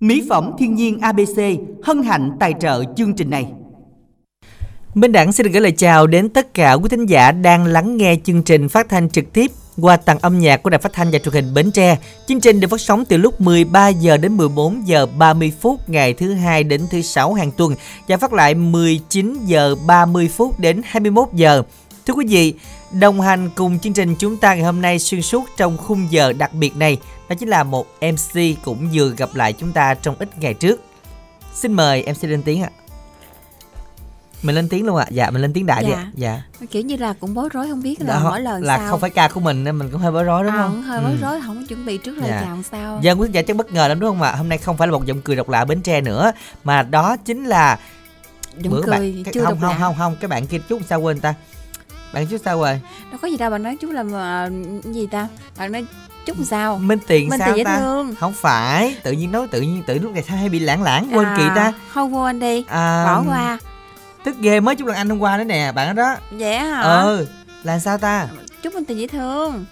Mỹ phẩm thiên nhiên ABC hân hạnh tài trợ chương trình này. Minh Đẳng xin được gửi lời chào đến tất cả quý thính giả đang lắng nghe chương trình phát thanh trực tiếp qua tầng âm nhạc của Đài Phát thanh và Truyền hình Bến Tre. Chương trình được phát sóng từ lúc 13 giờ đến 14 giờ 30 phút ngày thứ hai đến thứ sáu hàng tuần và phát lại 19 giờ 30 phút đến 21 giờ. Thưa quý vị, đồng hành cùng chương trình chúng ta ngày hôm nay xuyên suốt trong khung giờ đặc biệt này đó chính là một MC cũng vừa gặp lại chúng ta trong ít ngày trước. Xin mời MC lên tiếng ạ. Mình lên tiếng luôn ạ. À. Dạ, mình lên tiếng đại dạ. đi ạ. Dạ. Kiểu như là cũng bối rối không biết là mỗi lần là sao. không phải ca của mình nên mình cũng hơi bối rối đúng à, không? hơi bối ừ. rối không chuẩn bị trước lời dạ. chào sao. Dân quý giả chắc bất ngờ lắm đúng không ạ? Hôm nay không phải là một giọng cười độc lạ Bến Tre nữa mà đó chính là giọng cười bạn, chưa không, độc không, lạ. không không cái bạn kia chút sao quên ta bạn chút sao rồi? Đâu có gì đâu bạn nói chút là uh, gì ta? Bạn nói chút sao? Minh tiền minh sao tiền ta? thương. không phải tự nhiên nói tự nhiên tự lúc này sao hay bị lãng lãng quên à, kỳ ta không quên đi à, bỏ qua. tức ghê mới chút lần anh hôm qua đó nè bạn đó vậy hả? Ừ là sao ta? Chúc minh tiền dễ thương.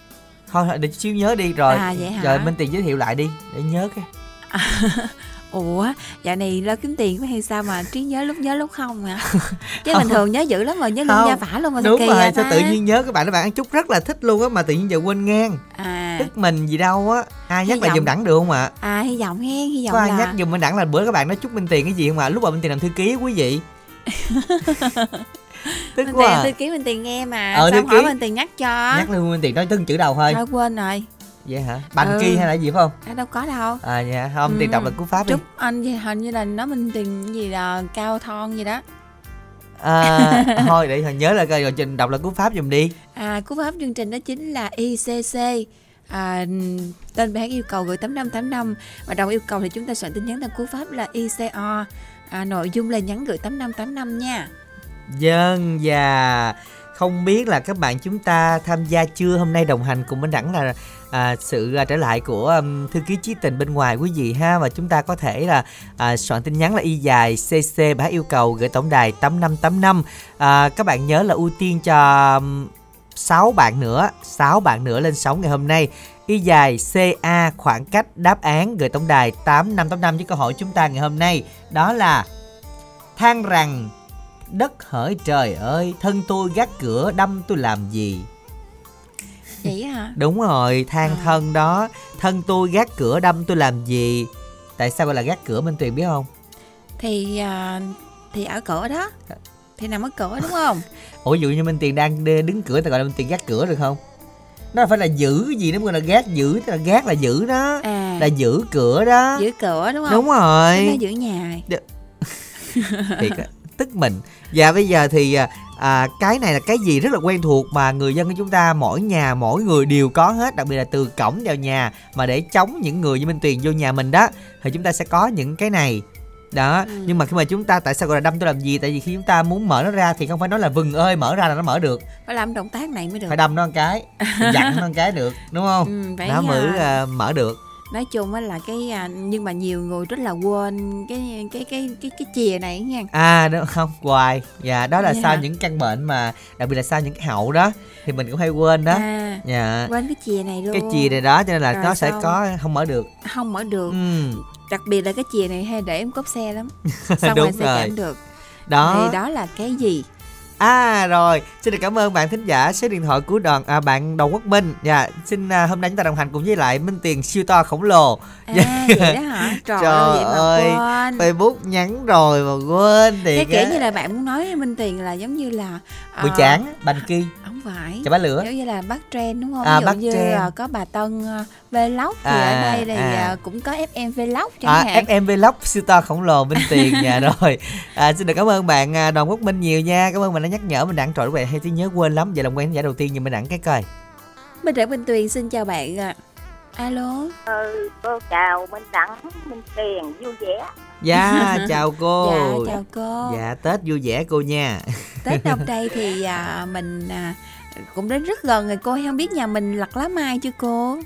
Thôi để xíu nhớ đi rồi à, vậy hả? rồi minh tiền giới thiệu lại đi để nhớ cái ủa dạo này lo kiếm tiền hay sao mà trí nhớ lúc nhớ lúc không à chứ bình thường nhớ dữ lắm rồi nhớ lưng gia phả luôn mà đúng kỳ rồi sao tự nhiên nhớ các bạn các bạn ăn chút rất là thích luôn á mà tự nhiên giờ quên ngang. À. Tức mình gì đâu á ai nhắc là dùm đẳng được không ạ? À hy vọng hen hy vọng có ai là nhắc dùm mình đẳng là bữa các bạn nói chúc minh tiền cái gì không ạ? Lúc mà minh tiền làm thư ký quý vị. Tức minh quá tiền à. thư ký minh tiền nghe mà ờ, sao hỏi minh tiền nhắc cho. Nhắc luôn minh tiền nói từng chữ đầu thôi. Thôi quên rồi vậy hả? Bành ừ. kia hay là gì phải không? À, đâu có đâu. À dạ không ừ. tiền đọc là cú pháp chúc đi. anh gì hình như là nó minh tiền gì là cao thon gì đó. À, thôi để nhớ là rồi trình đọc là cú pháp giùm đi. À cú pháp chương trình đó chính là ICC à, tên bài hát yêu cầu gửi 8585 và đầu yêu cầu thì chúng ta soạn tin nhắn theo cú pháp là ICO à, nội dung là nhắn gửi 8585 nha. Dân và không biết là các bạn chúng ta tham gia chưa? Hôm nay đồng hành cùng bên đẳng là à, sự à, trở lại của um, thư ký trí tình bên ngoài quý vị ha. Và chúng ta có thể là à, soạn tin nhắn là y dài cc bá yêu cầu gửi tổng đài 8585 à, các bạn nhớ là ưu tiên cho um, 6 bạn nữa 6 bạn nữa lên sóng ngày hôm nay. Y dài CA khoảng cách đáp án gửi tổng đài 8585 với câu hỏi chúng ta ngày hôm nay. Đó là than rằng đất hỡi trời ơi thân tôi gác cửa đâm tôi làm gì? Vậy hả? Đúng rồi than à. thân đó. Thân tôi gác cửa đâm tôi làm gì? Tại sao gọi là gác cửa minh tuyền biết không? Thì uh, thì ở cửa đó. Thì nằm ở cửa đúng không? Ủa dụ như minh tiền đang đứng cửa thì gọi là minh tiền gác cửa được không? Nó phải là giữ cái gì nó gọi là gác giữ tức là gác là giữ đó. À. là giữ cửa đó. Giữ cửa đúng không? Đúng rồi. Nó giữ nhà. Thì tức mình. Và bây giờ thì à, cái này là cái gì rất là quen thuộc mà người dân của chúng ta mỗi nhà mỗi người đều có hết đặc biệt là từ cổng vào nhà mà để chống những người như minh tuyền vô nhà mình đó thì chúng ta sẽ có những cái này. Đó ừ. nhưng mà khi mà chúng ta tại sao gọi là đâm tôi làm gì? Tại vì khi chúng ta muốn mở nó ra thì không phải nói là vừng ơi mở ra là nó mở được. Phải làm động tác này mới được. Phải đâm nó một cái dặn nó một cái được đúng không? Ừ, nó mới uh, mở được nói chung á là cái à, nhưng mà nhiều người rất là quên cái cái cái cái cái chìa này nha. À đó không? Hoài. Dạ đó là yeah. sau những căn bệnh mà đặc biệt là sau những cái hậu đó thì mình cũng hay quên đó. À, dạ. quên cái chìa này luôn. Cái chìa này đó cho nên là Rồi nó sẽ có không mở được. Không mở được. Ừ. đặc biệt là cái chìa này hay để em cốp xe lắm. Xong Đúng rồi sẽ chạm được. Đó. Thì đó là cái gì À rồi, xin được cảm ơn bạn thính giả số điện thoại của đoàn à, bạn Đồng Quốc Minh. Dạ, xin à, hôm nay chúng ta đồng hành cùng với lại Minh Tiền siêu to khổng lồ. À, dạ. vậy đó hả? Trời, Trời ơi, quên. Facebook nhắn rồi mà quên thì cái kiểu như là bạn muốn nói Minh Tiền là giống như là Bụi uh, chán, bành kia. không phải. Chả bá lửa. Giống như là bác trend đúng không? À, ví dụ như trend. có bà tân vlog thì à, ở đây thì à. cũng có fm vlog chẳng à, hạn. Fm vlog siêu to khổng lồ minh tiền nhà rồi. À, xin được cảm ơn bạn đoàn quốc minh nhiều nha. Cảm ơn mình đã nhắc nhở mình đặng trội vậy hay trí nhớ quên lắm vậy làm quen giả đầu tiên nhưng mình đặng cái coi. Minh đặng minh tuyền xin chào bạn ạ alo? Ừ cô chào minh đặng minh tiền vui vẻ. Dạ chào cô. Dạ chào cô. Dạ tết vui vẻ cô nha. Tết năm đây thì à, mình à, cũng đến rất gần rồi cô không biết nhà mình lặt lá mai chưa cô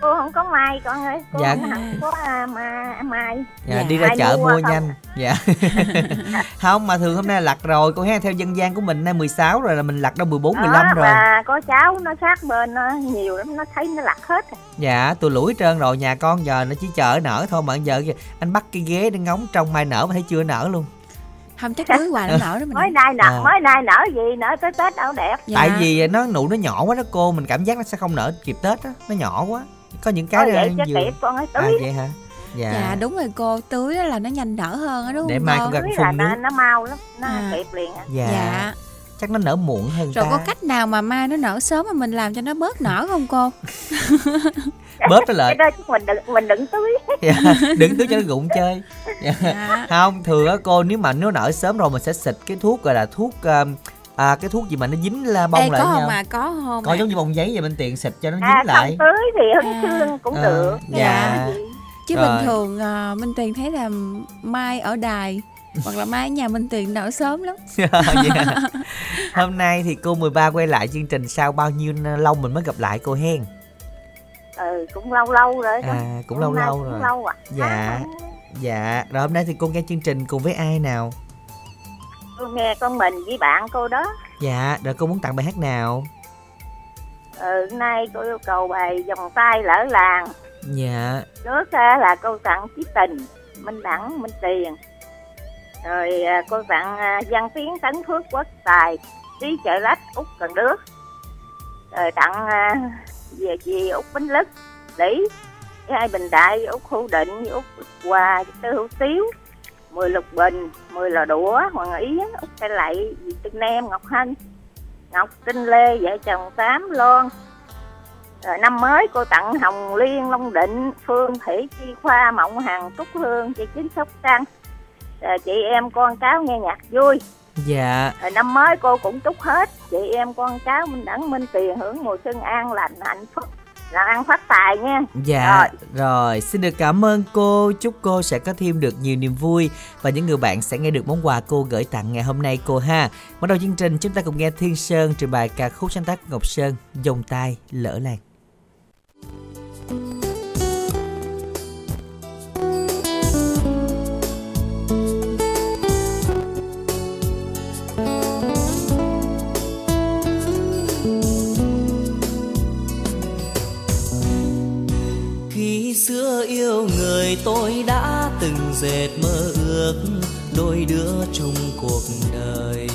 cô không có mai con ơi. Cô Dạ. không có à, mà mai dạ, Dạ. đi ra chợ mua mua không? nhanh. Dạ. Không mà thường hôm nay lặt rồi. Cô ha theo dân gian của mình nay 16 rồi là mình lặt đâu 14 15 Đó, rồi. và có cháu nó sát bên nó nhiều lắm nó thấy nó lặt hết dạ tôi lủi trơn rồi. Nhà con giờ nó chỉ chờ nở thôi mà giờ kìa, anh bắt cái ghế để ngóng trong mai nở mà thấy chưa nở luôn. Không chắc cưới hoài nó nở đó mình. Mới nay nở À. mới nay nở gì? Nở tới tết đâu đẹp. Dạ. tại vì nó nụ nó nhỏ quá đó cô mình cảm giác nó sẽ không nở kịp tết á nó nhỏ quá có những cái vậy ờ, chứ vừa- con ơi à tưới vậy hả dạ, dạ đúng rồi cô tưới á là nó nhanh nở hơn á đúng không Để mai cô? con gặp- tưới phun là nó, nước. nó mau lắm nó À. kịp liền à. dạ dạ chắc nó nở muộn hơn rồi ta có cách nào mà mai nó nở sớm mà mình làm cho nó bớt nở không cô bớt nó lại cái đó mình đừng mình đừng tưới dạ. đừng cứ cho nó gụng chơi dạ. dạ không thường á cô nếu mà nó nở sớm rồi mình sẽ xịt cái thuốc gọi là thuốc um, à, cái thuốc gì mà nó dính la bông Ê, lại có không nhau mà có không có à? giống như bông giấy vậy bên tiện xịt cho nó dính à lại không tưới thì hứng À. xương cũng Ờ, được dạ. Gì. chứ Rồi. bình thường à, minh tuyền thấy là mai ở đài hoặc là mai ở nhà minh tuyền nở sớm lắm Dạ. hôm nay thì cô 13 quay lại chương trình sau bao nhiêu lâu mình mới gặp lại cô hen ừ cũng lâu lâu rồi đó. à cũng lâu Hôm lâu cũng rồi lâu à Dạ. À, dạ rồi hôm nay thì cô nghe chương trình cùng với ai nào tôi nghe con mình với bạn cô đó. Dạ rồi cô muốn tặng bài hát nào? Ừ nay cô yêu cầu bài vòng tay lỡ làng. Dạ. Trước là cô tặng chí tình minh đẳng minh tiền. Rồi à, cô tặng à, văn tiến tấn phước quốc tài trí chợ lách út cần đước. Rồi tặng à, về gì út bánh lứt lý hai bình đại út hữu định út hòa tư hữu tiếu mười lục bình mười lò đũa hoàng yến út lạy dì tinh em ngọc hân ngọc tinh lê vợ chồng tám loan rồi năm mới cô tặng Hồng Liên, Long Định, Phương Thủy, Chi Khoa, Mộng Hằng, Trúc Hương, chị Chính Sóc Trăng. Rồi chị em con cháu nghe nhạc vui. dạ Rồi năm mới cô cũng chúc hết. Chị em con cháu Minh Đẳng Minh Tiền hưởng mùa xuân an lành hạnh phúc. Làm ăn phát tài nha. Dạ, Rồi. rồi. xin được cảm ơn cô. Chúc cô sẽ có thêm được nhiều niềm vui và những người bạn sẽ nghe được món quà cô gửi tặng ngày hôm nay cô ha. Mở đầu chương trình chúng ta cùng nghe Thiên Sơn trình bày ca khúc sáng tác Ngọc Sơn, Dòng tay lỡ làng. Xưa yêu người tôi đã từng dệt mơ ước đôi đứa chung cuộc đời.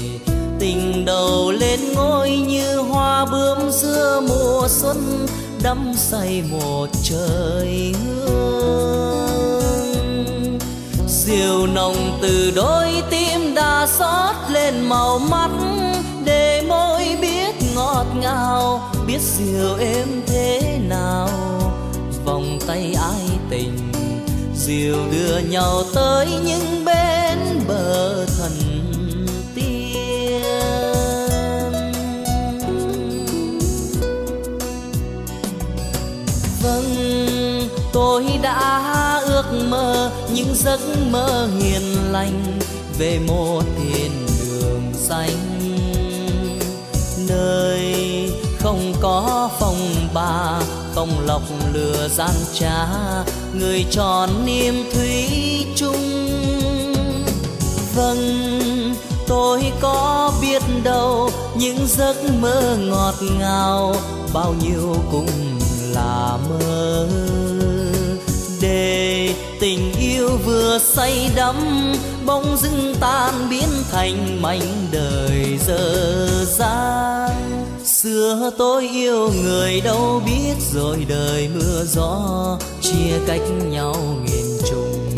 Tình đầu lên ngôi như hoa bướm giữa mùa xuân, đắm say một trời hương. Diều nồng từ đôi tim đã xót lên màu mắt, để môi biết ngọt ngào, biết diều êm thế nào vòng tay ai tình diều đưa nhau tới những bên bờ thần tiên. Vâng tôi đã ước mơ những giấc mơ hiền lành về một thiên đường xanh. Nơi không có phong ba không lọc lừa gian trá, người tròn niềm thủy chung. Vâng tôi có biết đâu những giấc mơ ngọt ngào bao nhiêu cũng là mơ. Để tình yêu vừa say đắm, bỗng dưng tan biến thành mảnh đời dở dang xưa tôi yêu người đâu biết, rồi đời mưa gió chia cách nhau nghìn trùng.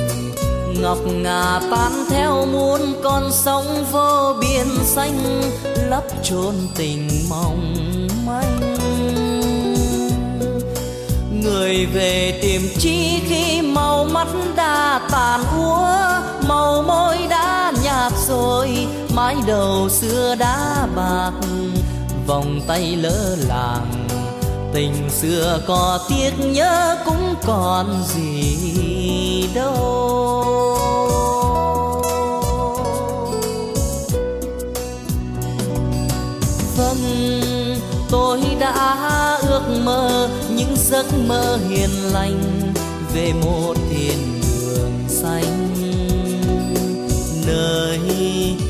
Ngọc ngà tan theo muôn con sóng vô biên xanh, lấp chôn tình mong manh. Người về tìm chi khi màu mắt đã tàn úa, màu môi đã nhạt rồi, mái đầu xưa đã bạc vòng tay lỡ làng. Tình xưa có tiếc nhớ cũng còn gì đâu. Vâng tôi đã ước mơ những giấc mơ hiền lành về một thiên đường xanh. Nơi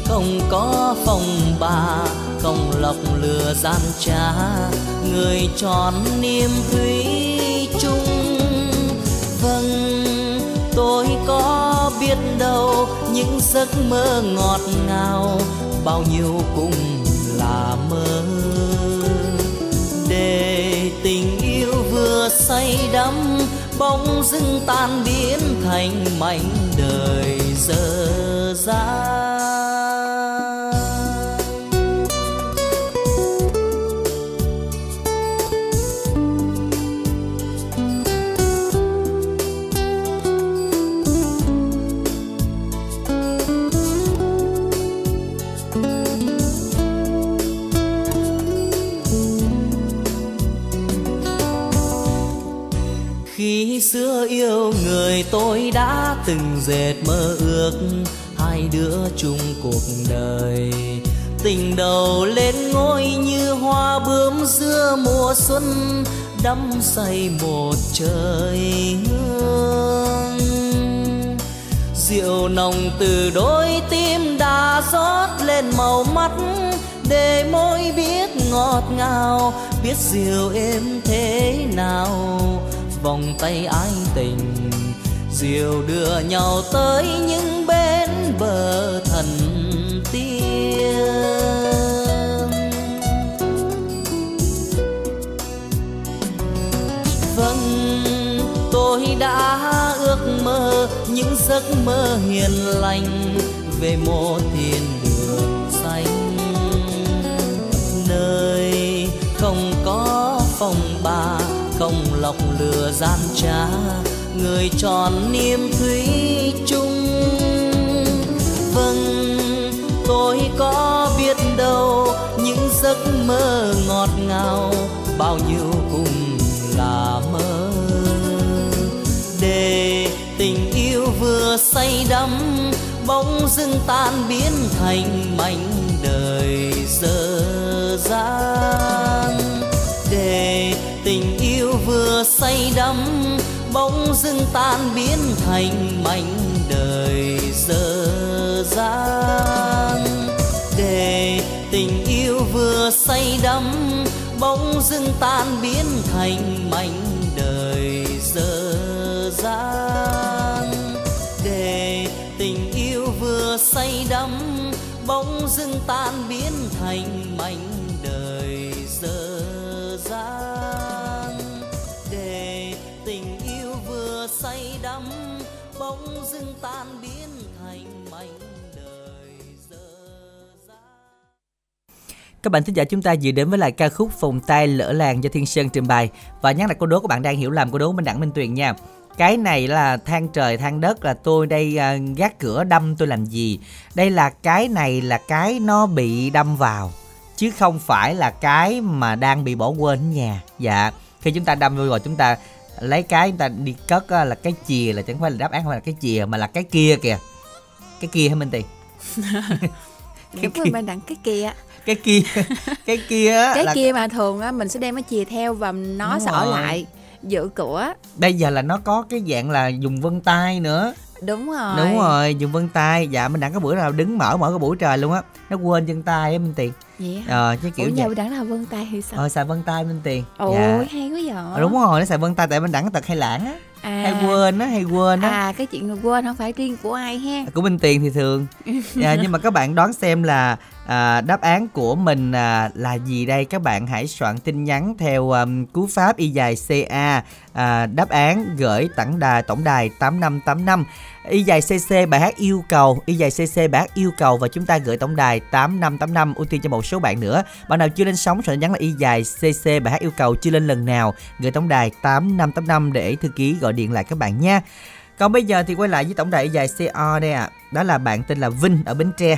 không có phòng bạc không lọc lừa gian trá, người tròn niềm thủy chung. Vâng tôi có biết đâu những giấc mơ ngọt ngào, bao nhiêu cũng là mơ. Để tình yêu vừa say đắm bóng dưng tan biến thành mảnh đời dở dang. Xưa yêu người tôi đã từng dệt mơ ước hai đứa chung cuộc đời. Tình đầu lên ngôi như hoa bướm giữa mùa xuân, đắm say một trời hương. Rượu nồng từ đôi tim đã rót lên màu mắt, để môi biết ngọt ngào, biết rượu êm thế nào vòng tay ái tình. Diều đưa nhau tới những bến bờ thần tiên. Vâng tôi đã ước mơ những giấc mơ hiền lành về một thiên đường xanh. Nơi không có phòng bà không lọc lừa gian trá, người tròn niềm thủy chung. Vâng tôi có biết đâu những giấc mơ ngọt ngào bao nhiêu cùng là mơ. Để tình yêu vừa say đắm bóng dưng tan biến thành mảnh đời dở dang tình yêu vừa say đắm, bỗng dưng tan biến thành mảnh đời dở dang. Để tình yêu vừa say đắm, bỗng dưng tan biến thành mảnh đời dở dang. Để tình yêu vừa say đắm, bỗng dưng tan biến thành mảnh đời dở say đắm, bỗng dưng tan biến thành mảnh đời dở Các bạn thính giả chúng ta vừa đến với lại ca khúc Phòng tay lỡ làng do Thiên Sơn trình bày và nhắc lại câu đố của bạn đang hiểu làm câu đố Minh Đẳng Minh Tuyền nha. Cái này là than trời, than đất, là tôi đây à, gác cửa đâm tôi làm gì? Đây là cái này là cái nó bị đâm vào, chứ không phải là cái mà đang bị bỏ quên ở nhà. Dạ. Khi chúng ta đâm vô rồi chúng ta lấy cái chúng ta đi cất á, là cái chìa là chẳng phải là đáp án không phải là cái chìa mà là cái kia kìa. Cái kia hả Minh Tiền? Đúng rồi bạn đặng cái kia Cái kia cái kia á cái là kia mà thường á mình sẽ đem cái chìa theo và nó Đúng rồi. ở lại giữ cửa bây giờ là nó có cái dạng là dùng vân tay nữa đúng rồi. Đúng rồi dùng vân tay. Dạ mình đặng có bữa nào đứng mở mở cái buổi trời luôn á. Nó quên vân tay á minh tiền. Vậy hả? ờ chứ kiểu Ủa vậy. giờ đặng là vân tay hay sao? Ờ xài vân tay minh tiền. Ôi dạ. hay quá vậy. Ờ, đúng rồi nó xài vân tay tại mình đặng tật hay lãng á. À, hay quên á hay quên á. À cái chuyện quên không phải riêng của ai ha. Của Minh Tiền thì thường. À, nhưng mà các bạn đoán xem là à, đáp án của mình à, là gì đây các bạn hãy soạn tin nhắn theo um, cú pháp y dài CA à, đáp án gửi tổng đài tổng đài 8585 y dài CC bài hát yêu cầu y dài CC bài hát yêu cầu và chúng ta gửi tổng đài 8585 ưu tiên cho một số bạn nữa bạn nào chưa lên sóng soạn tin nhắn là y dài CC bài hát yêu cầu chưa lên lần nào gửi tổng đài 8585 để thư ký gọi điện lại các bạn nha còn bây giờ thì quay lại với tổng đài y dài CO đây ạ. À. Đó là bạn tên là Vinh ở Bến Tre.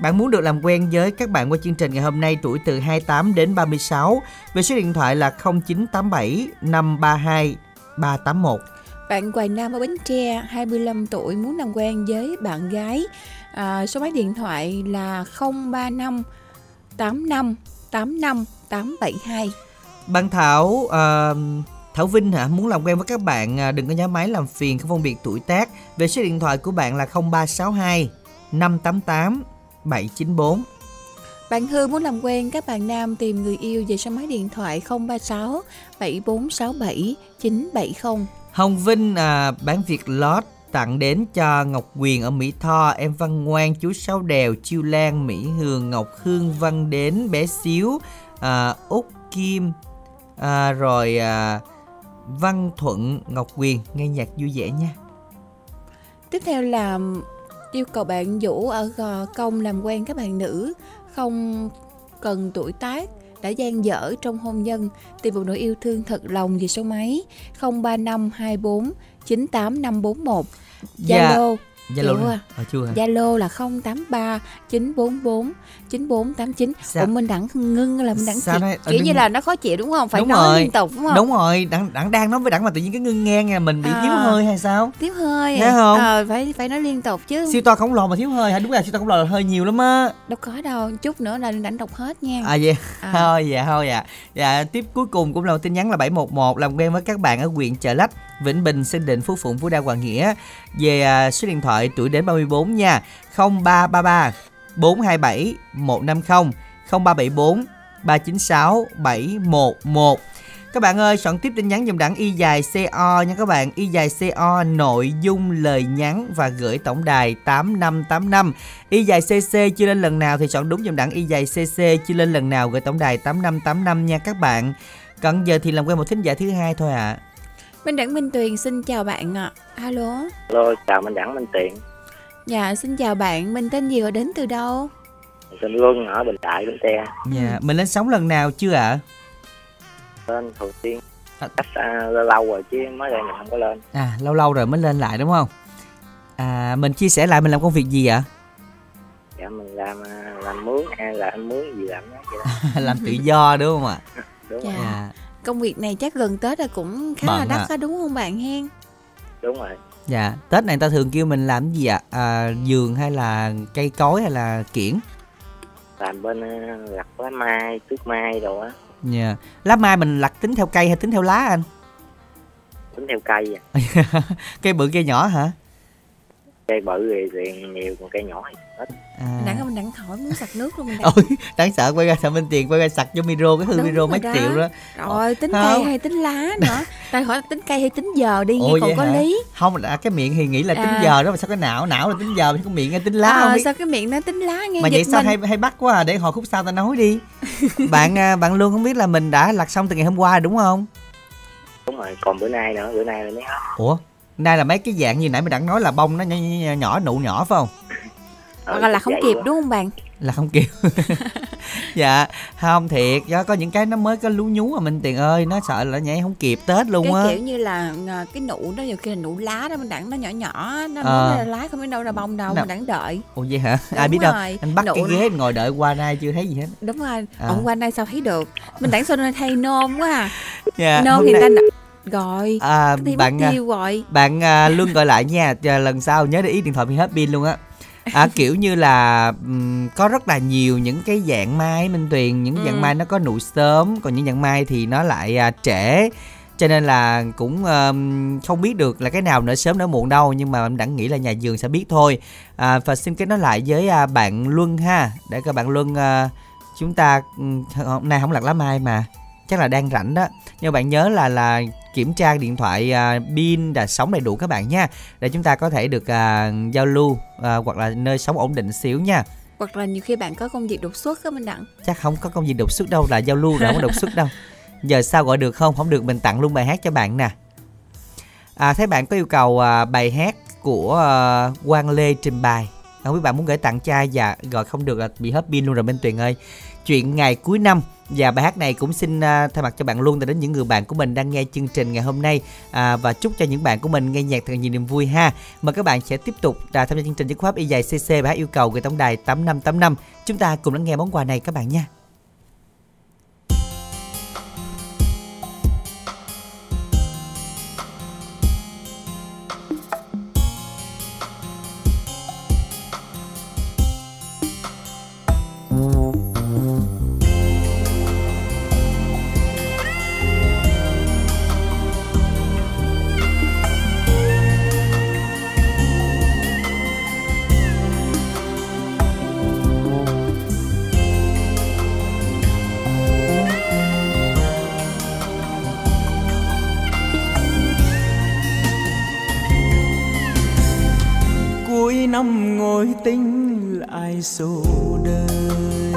Bạn muốn được làm quen với các bạn qua chương trình ngày hôm nay tuổi từ 28 đến 36 về số điện thoại là 0987 532 381. Bạn Hoài Nam ở Bến Tre, 25 tuổi muốn làm quen với bạn gái. À, số máy điện thoại là 035 85 85 872. Bạn Thảo uh, Thảo Vinh hả muốn làm quen với các bạn à, đừng có nhớ máy làm phiền không phân biệt tuổi tác về số điện thoại của bạn là 0362 588 794 Bạn Hương muốn làm quen các bạn nam tìm người yêu về số máy điện thoại 036 7467 970. Hồng Vinh à, bán việc lót tặng đến cho Ngọc Quyền ở Mỹ Tho, em Văn Ngoan, chú Sáu Đèo, Chiêu Lan, Mỹ Hường, Ngọc Hương, Văn Đến, bé Xíu, à, Út Kim, à, rồi à, Văn Thuận, Ngọc Quyền, nghe nhạc vui vẻ nha. Tiếp theo là yêu cầu bạn Vũ ở Gò Công làm quen các bạn nữ không cần tuổi tác đã gian dở trong hôn nhân tìm một nỗi yêu thương thật lòng về số máy 03524 98541 Dạ. Zalo Chưa à. À, chưa hả? Zalo là 083 944 9489 Sao? Ủa mình đẳng ngưng là mình đẳng Sao chị, đây? Ờ, kiểu như đừng- là nó khó chịu đúng không phải Đúng nói rồi. liên tục đúng không Đúng rồi, đặng, đặng đang nói với đặng mà tự nhiên cái ngưng ngang nha, mình bị À. thiếu hơi hay sao? tiếp hơi Thấy không? Ờ, phải phải nói liên tục chứ Siêu to khổng lồ mà thiếu hơi hả? Đúng là siêu to khổng lồ là hơi nhiều lắm á. đâu có đâu chút nữa là đảnh đọc hết nha À vậy. À. Thôi dạ thôi dạ. Dạ tiếp cuối cùng cũng là tin nhắn là 711 làm quen với các bạn ở huyện Chợ Lách, Vĩnh Bình, Sơn Định, Phú Phụng, Phú Đa, Hoàng Nghĩa về à, số điện thoại tuổi đến 34 nha. 0333 427 150 0374 396 711 các bạn ơi, soạn tiếp tin nhắn dùng đẳng y dài CO nha các bạn. Y dài CO nội dung lời nhắn và gửi tổng đài 8585. Y dài CC chưa lên lần nào thì soạn đúng dùng đẳng y dài CC chưa lên lần nào gửi tổng đài 8585 nha các bạn. Còn giờ thì làm quen một thính giả thứ hai thôi ạ. À. Minh Đẳng Minh Tuyền xin chào bạn ạ Alo Alo, chào Minh Đẳng Minh Tiện Dạ xin chào bạn Mình tên gì và đến từ đâu Mình tên Luân ở Bình Đại, Bến Tre Dạ, mình lên sóng lần nào chưa ạ? À? Lên xuyên À. Cách à, lâu lâu rồi chứ mới đây mình không có lên à, lâu lâu rồi mới lên lại đúng không? À, mình chia sẻ lại mình làm công việc gì ạ? Dạ mình làm à, làm mướn hay là em mướn gì làm đó vậy đó làm tự do đúng không ạ? Đúng Dạ. rồi, Dạ. Công việc này chắc gần Tết là cũng khá là Bận đắt ạ. á đúng không bạn hen đúng rồi Dạ, Tết này người ta thường kêu mình làm gì ạ? À, giường hay là cây cối hay là kiển? Làm bên à, lặt lá mai, tước mai đồ á Dạ. Lá mai mình lặt tính theo cây hay tính theo lá anh? Tính theo cây à. Cây bự cây nhỏ hả? Cây bự thì, thì nhiều, còn cây nhỏ thì ít À. Đặng mình đặng hỏi muốn sặc nước luôn mình đặng Ôi, đáng sợ quay ra sợ bên tiền quay ra sặc cho micro cái hư Đúng micro rồi mấy đó. triệu đó. Rồi tính Không. cây hay tính lá nữa Ta hỏi tính cây hay tính giờ đi nghe Ồ, còn có hả? lý Không đã cái miệng thì nghĩ là tính À. giờ đó mà sao cái não não là tính giờ mà cái miệng nghe tính lá à, không. Sao cái miệng nó tính lá nghe Mà vậy sao mình. hay hay bắt quá à để hồi khúc sau ta nói đi. bạn à, bạn luôn không biết là mình đã lặt xong từ ngày hôm qua đúng không? Đúng rồi, còn bữa nay nữa, bữa nay là mới hết Ủa, nay là mấy cái dạng như nãy mình đã nói là bông nó nhỏ, nhỏ, nhỏ nụ nhỏ phải không? Ờ, Hoặc là không vậy kịp đúng không bạn là không kịp dạ không thiệt do có những cái nó mới có lú nhú mà mình tiền ơi nó sợ là nhảy không kịp tết luôn cái á kiểu như là à, cái nụ đó nhiều khi là nụ lá đó mình đặng nó nhỏ nhỏ nó Ờ. ra lá không biết đâu ra bông đâu Nào. mình đặng đợi ồ vậy hả ai Đúng biết đâu rồi. anh bắt Nụ cái nó- ghế ngồi đợi qua nay chưa thấy gì hết đúng rồi À. hôm qua nay sao thấy được mình đặng sao nên thay nôm quá à dạ hôm thì nay- ta rồi à, thì bạn mất à, tiêu rồi. bạn à, luôn gọi lại nha lần sau nhớ để ý điện thoại bị hết pin luôn á. À, kiểu như là ừm, có rất là nhiều những cái dạng mai minh tuyền những Ừ. dạng mai nó có nụ sớm còn những dạng mai thì nó lại à, trễ. Cho nên là cũng ờm, không biết được là cái nào nở sớm nở muộn đâu nhưng mà em đã nghĩ là nhà vườn sẽ biết thôi. À, và xin kết nối lại với à, bạn Luân ha. Để các bạn Luân à, chúng ta hôm nay không lặt lá mai mà chắc là đang rảnh đó. Nhưng bạn nhớ là là kiểm tra điện thoại à, pin là sống đầy đủ các bạn nha. Để chúng ta có thể được à, giao lưu à, hoặc là nơi sống ổn định xíu nha. Hoặc là nhiều khi bạn có công việc đột xuất á mình đặng. Chắc không có công gì đột xuất đâu là giao lưu rồi không có đột xuất đâu. Giờ sao gọi được không? Không được mình tặng luôn bài hát cho bạn nè. À, thấy bạn có yêu cầu à, bài hát của à, Quang Lê trình bày. Không biết bạn muốn gửi tặng cho ai? Và gọi không được là bị hết pin luôn rồi bên Tuyền ơi. Chuyện ngày cuối năm và bài hát này cũng xin à, thay mặt cho bạn luôn đến những người bạn của mình đang nghe chương trình ngày hôm nay. À, và chúc cho những bạn của mình nghe nhạc thật nhiều niềm vui ha. Mời các bạn sẽ tiếp tục à, tham gia chương trình chứng khóa y dài CC bài hát yêu cầu gửi tổng đài 8585 chúng ta cùng lắng nghe món quà này các bạn nha. Ngồi tính lại số đời.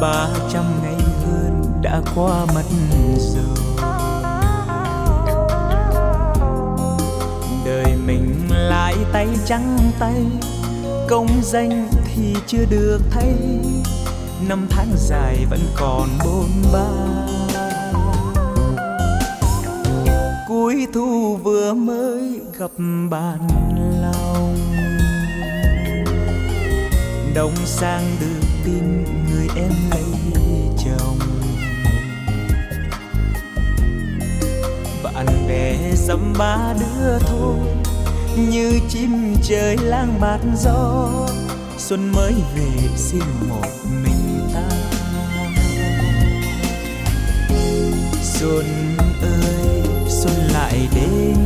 Ba trăm ngày hơn đã qua mất rồi. Đời mình lại tay trắng tay, công danh thì chưa được thấy năm tháng dài vẫn còn bôn ba. Cuối thu vừa mới gặp bạn. Đông sang được tin người em lấy chồng. Bạn bè dăm ba đứa thôi, như chim trời lang bạt gió. Xuân mới về xin một mình ta. Xuân ơi, xuân lại đến,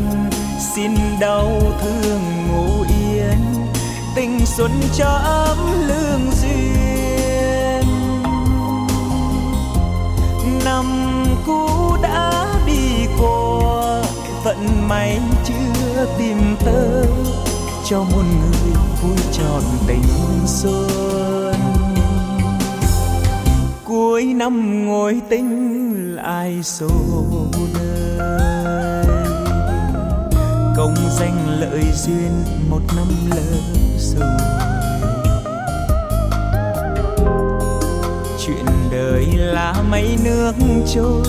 xin đau thương ngủ yên tình xuân cho ấm lương duyên. Năm cũ đã đi qua, vận may chưa tìm tới cho một người vui tròn tình xuân. Cuối năm ngồi tính lại số đời công danh lợi duyên một năm lớn chuyện đời là mấy nước trôi.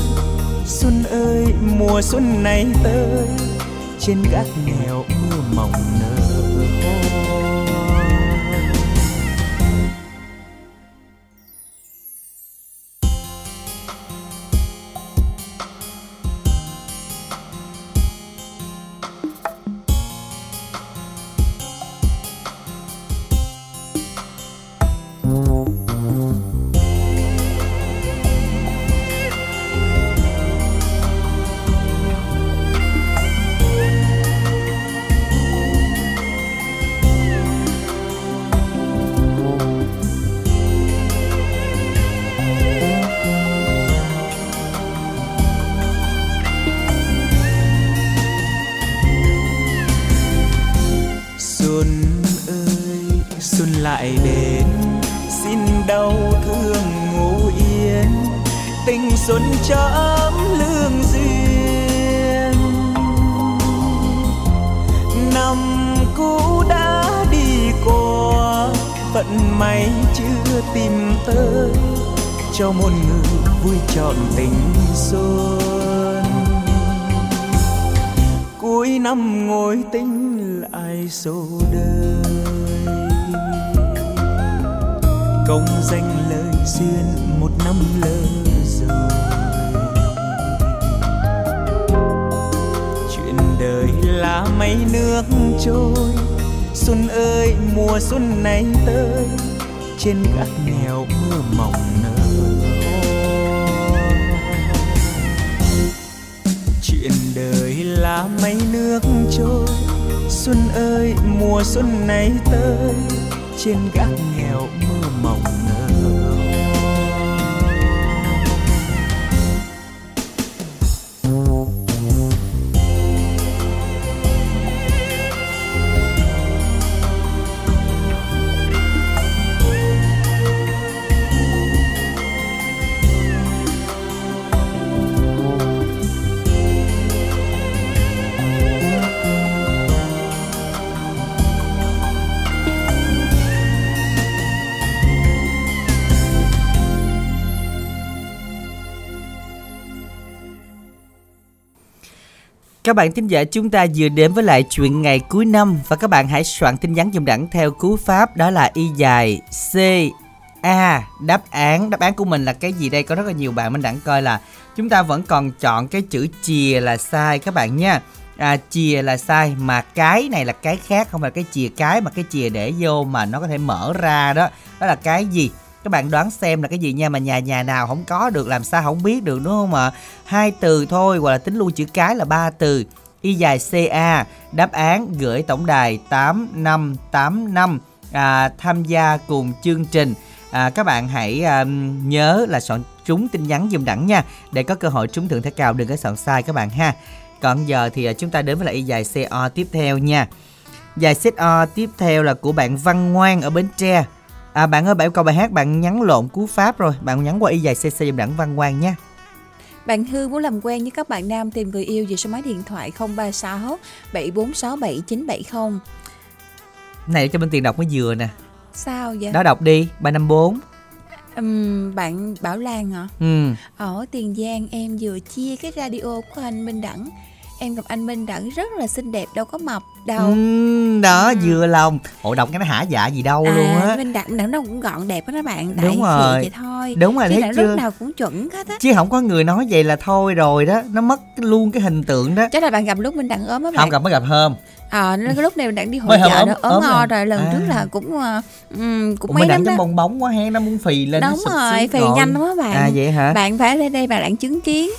Xuân ơi mùa xuân này tới. Trên gác may chưa tìm tới, cho một người vui trọn tình xuân. Cuối năm ngồi tính lại số đời. Công danh lời duyên một năm lỡ rồi. Chuyện đời là mấy nước trôi xuân ơi, mùa xuân này tới, trên gác nghèo mưa mỏng nở. Chuyện đời là mây nước trôi, xuân ơi, mùa xuân này tới, trên gác nghèo mưa mỏng Các bạn thính giả chúng ta vừa đến với lại chuyện ngày cuối năm. Và các bạn hãy soạn tin nhắn dùng đẳng theo cú pháp đó là y dài C A. Đáp án đáp án của mình là cái gì đây? Có rất là nhiều bạn mình đẳng coi là chúng ta vẫn còn chọn cái chữ chìa là sai các bạn nha. À, chìa là sai mà cái này là cái khác không phải cái chìa cái mà cái chìa để vô mà nó có thể mở ra đó. Đó là cái gì? Các bạn đoán xem là cái gì nha mà nhà nhà nào không có được làm sao không biết được đúng không ạ? Hai từ thôi hoặc là tính luôn chữ cái là ba từ. Y dài ca đáp án gửi tổng đài tám năm tám năm à, tham gia cùng chương trình. À, các bạn hãy à, nhớ là soạn trúng tin nhắn dùm đẳng nha để có cơ hội trúng thưởng thẻ cao đừng có soạn sai các bạn ha. Còn giờ thì à, chúng ta đến với lại y dài co tiếp theo nha. Dài set O tiếp theo là của bạn Văn Ngoan ở Bến Tre. À bạn ơi, bạn yêu cầu bài hát bạn nhắn lộn cú pháp rồi, bạn nhắn qua y dài cc đẳng Văn Ngoan nha. Bạn Hương muốn làm quen với các bạn nam tìm người yêu về số máy điện thoại 036 746 7970. Này cho bên tiền đọc mới vừa nè. Sao vậy? Đó đọc đi, 354. Ừm, bạn Bảo Lan hả? Ừ. Ở Tiền Giang em vừa chia cái radio của anh Minh Đẳng Em gặp anh Minh Đẳng rất là xinh đẹp đâu có mập đâu Ừ, đó Ừ. vừa lòng. Ồ đọc cái nó hả dạ gì đâu luôn à, á. Minh Đẳng Đẳng đâu cũng gọn đẹp đó các bạn Đại Đúng rồi. vậy thôi Đúng rồi Chứ thấy chưa? lúc nào cũng chuẩn hết á Chứ không có người nói vậy là thôi rồi đó, nó mất luôn cái hình tượng đó. Chắc là bạn gặp lúc Minh Đẳng ốm á bạn Không gặp mới gặp hôm. Ờ, nó cái lúc này Minh Đẳng đi hội chợ đó ốm ốm ngo rồi. Lần À. trước là cũng ừm, cũng Ủa, mấy đặng đó bong bóng quá he nó muốn phì lên nó Đúng rồi, phì rồi. nhanh lắm á bạn À vậy hả? Bạn phải lên đây bạn đặng chứng kiến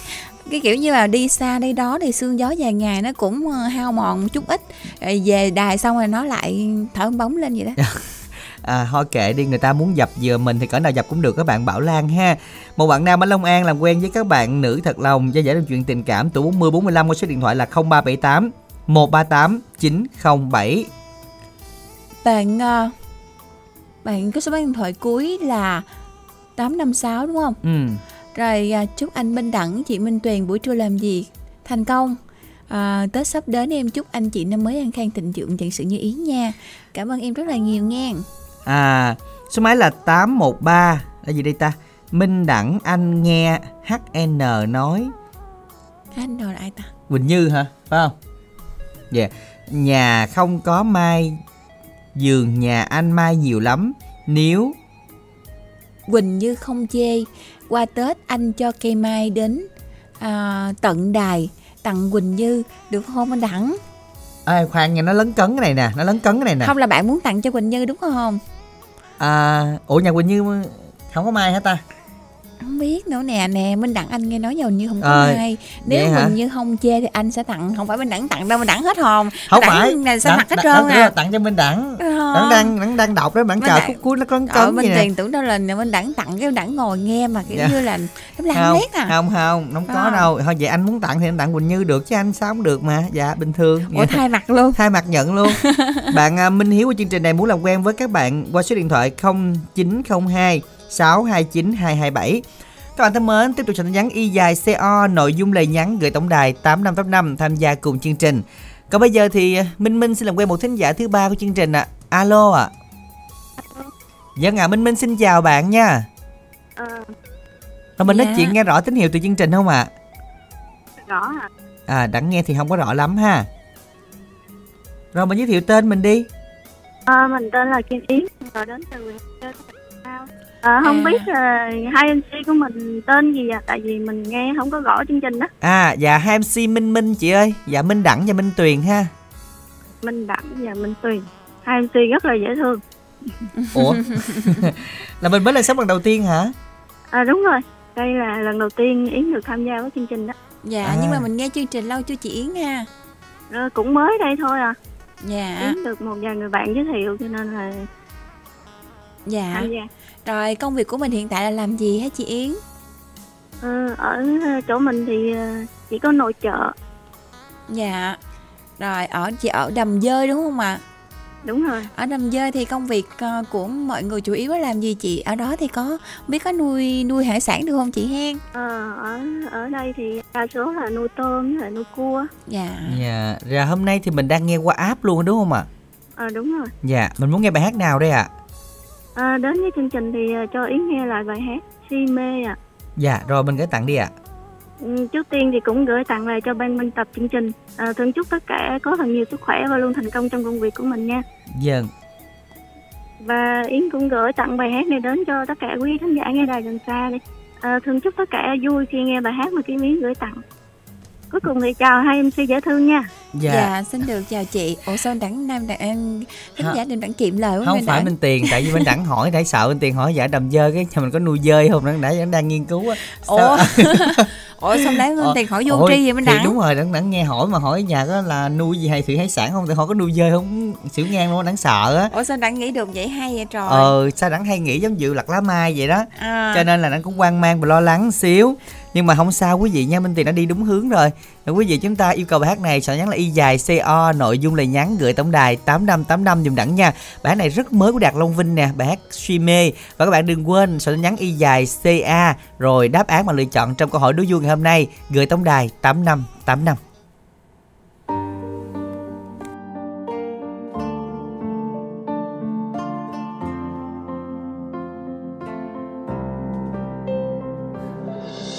cái kiểu như là đi xa đây đó thì sương gió dài ngày nó cũng ờ, hao mòn một chút ít. Rồi về đài xong rồi nó lại thở bóng lên vậy đó. À, thôi kệ đi người ta muốn dập vừa mình thì cỡ nào dập cũng được các bạn Bảo Lan ha. Một bạn nam ở Long An làm quen với các bạn nữ thật lòng Gia giải được chuyện tình cảm. Tuổi 40 45 qua số điện thoại là 0378 138 907 bạn ờ, bạn có số điện thoại cuối là 856 đúng không? Ừ. rồi à, chúc anh Minh Đẳng chị Minh Tuyền buổi trưa làm việc thành công. À, Tết sắp đến em chúc anh chị năm mới an khang thịnh vượng chẳng sự như ý nha. Cảm ơn em rất là nhiều nha À số máy là 813 Là gì đây ta? Minh Đẳng anh nghe HN nói. Rồi là ai ta? Quỳnh Như hả? Phải không? Dạ. Nhà không có mai Giường nhà anh mai nhiều lắm. Nếu Quỳnh Như không chê qua Tết anh cho cây mai đến à, tận đài tặng Quỳnh Như được không anh Đẳng à, Khoan nha nó lấn cấn cái này nè Nó lấn cấn cái này nè. Không là bạn muốn tặng cho Quỳnh Như đúng không? À, Ủa nhà Quỳnh Như không có mai hả ta không biết nữa nè. Nè Minh Đẳng anh nghe nói giờ như không có Ờ, mai nếu? Quỳnh Như không chê thì anh sẽ tặng. Không phải Minh Đẳng tặng đâu Minh Đẳng hết hồn. Không Đẳng phải. là sẽ mặc hết trơn à? Tặng cho Minh Đẳng Ờ. Đẳng đang Đẳng đang đọc Đẳng Minh chờ khúc cuối nó cấn Ờ, cấn nè. Tiền tưởng đâu là Minh Đẳng tặng cái Đẳng ngồi nghe mà kiểu Dạ. như là nó làm không, lét à. không không không có đâu. Thôi vậy anh muốn tặng thì anh tặng Quỳnh Như được chứ anh sao không được mà. Dạ bình thường. Ủa thay mặt luôn. Thay mặt nhận luôn. Bạn à, Minh Hiếu của chương trình này muốn làm quen với các bạn qua số điện thoại 0902 629 227 các bạn thân mến tiếp tục tin nhắn y dài CO nội dung lời nhắn gửi tổng đài 8585 tham gia cùng chương trình. Còn bây giờ thì à, Minh Minh xin làm quen một thính giả thứ ba của chương trình ạ. Alo ạ. Dân ạ Minh Minh xin chào bạn nha. Ờ, Rồi mình nói Dạ. chuyện nghe rõ tín hiệu từ chương trình không ạ? Rõ à À đặng nghe thì không có rõ lắm ha. Rồi mình giới thiệu tên mình đi. Ờ, mình tên là Kim Yến rồi đến từ huyện Ờ, không À. biết là hai MC của mình tên gì à? Tại vì mình nghe không có rõ chương trình đó. À dạ hai MC Minh Minh chị ơi. Dạ Minh Đẳng và Minh Tuyền ha. Minh Đẳng và Minh Tuyền. Hai MC rất là dễ thương. Ủa? Là mình mới lên sóng lần đầu tiên hả? À, đúng rồi. Đây là lần đầu tiên Yến được tham gia với chương trình đó. Dạ À. nhưng mà mình nghe chương trình lâu chưa chị Yến ha? Ờ, cũng mới đây thôi à. Dạ. Yến được một vài người bạn giới thiệu cho nên là dạ. Tham gia rồi công việc của mình hiện tại là làm gì hả chị Yến? Ờ, ở chỗ mình thì ờ, chỉ có nội trợ dạ. Rồi ở chị ở đầm dơi đúng không ạ? Đúng rồi. Ở đầm dơi thì công việc ờ, của mọi người chủ yếu là làm gì chị? Ở đó thì có biết có nuôi nuôi hải sản được không chị hen? Ờ, ở ở đây thì đa số là nuôi tôm với lại nuôi cua. Dạ. Dạ. Rồi hôm nay thì mình đang nghe qua app luôn đúng không ạ? Ờ đúng rồi. Dạ mình muốn nghe bài hát nào đây ạ Ờ, đến với chương trình thì ờ, cho Yến nghe lại bài hát Si mê à Dạ rồi mình gửi tặng đi ạ. Ừ, trước tiên thì cũng gửi tặng lại cho ban biên tập chương trình. À, thân chúc tất cả có thật nhiều sức khỏe và luôn thành công trong công việc của mình nha. Dần và Yến cũng gửi tặng bài hát này đến cho tất cả quý khán giả nghe đài gần xa đi. À, thân chúc tất cả vui khi nghe bài hát mà Kim Yến gửi tặng cuối cùng thì chào hai MC dễ thương nha. Dạ, dạ xin được chào chị. Ủa sao đẳng nam đặng em Hả? giả đừng đặng kiệm lời Không Minh phải Đẳng? Minh Tiền Tại vì Minh Đẳng hỏi Để sợ Minh Tiền hỏi dạ đầm dơi cái nhà mình có nuôi dơi không? Đẳng đã đang nghiên cứu á. Ủa? Ủa sao đáng Minh Ờ, tiền hỏi vô ôi, tri vậy thì đẳng? đúng rồi Đẳng Đẳng nghe hỏi mà hỏi nhà có là nuôi gì hay thủy hải sản không? Thì hỏi có nuôi dơi không? Xỉu ngang luôn Đẳng sợ á. Ủa sao đặng nghĩ được vậy? Hay vậy trời? Ờ sao Đẳng hay nghĩ giống dự lặt lá mai vậy đó. À, cho nên là nó cũng hoang mang và lo lắng xíu nhưng mà không sao, quý vị nha, Minh Tiền đã đi đúng hướng rồi. Quý vị chúng ta yêu cầu bài hát này soạn nhắn là y dài co nội dung lời nhắn, gửi tổng đài tám năm tám năm dùm đẳng nha. Bài hát này rất mới của đạt long vinh nè, bài hát suy mê. Và các bạn đừng quên soạn nhắn y dài ca rồi đáp án mà lựa chọn trong câu hỏi đố vui ngày hôm nay, gửi tổng đài tám năm tám năm.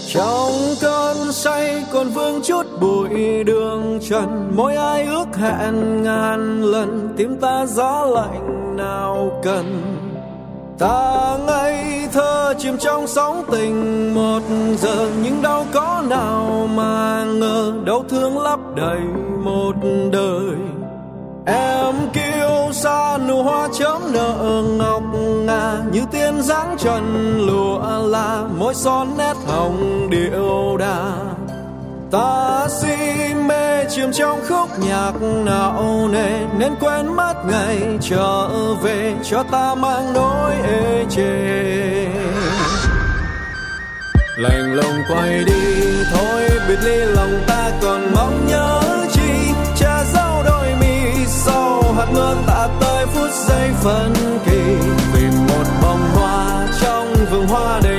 Trong cơn say còn vương chút bụi đường trần, mỗi ai ước hẹn ngàn lần tim ta giá lạnh nào cần. Ta ngây thơ chìm trong sóng tình một giờ, nhưng đâu có nào mà ngờ, đau thương lấp đầy một đời em kiêu xa nụ hoa chấm nở ngọc ngà, như tiên dáng trần lụa là môi son nét hồng điệu đà. Ta si mê chìm trong khúc nhạc nào nề, nên quên mất ngày trở về, cho ta mang nỗi ê chề. Lạnh lùng quay đi, thôi, biệt ly lòng ta còn mong nhớ. Hạt mưa ta tới phút giây phân kỳ vì một bông hoa trong vườn hoa đầy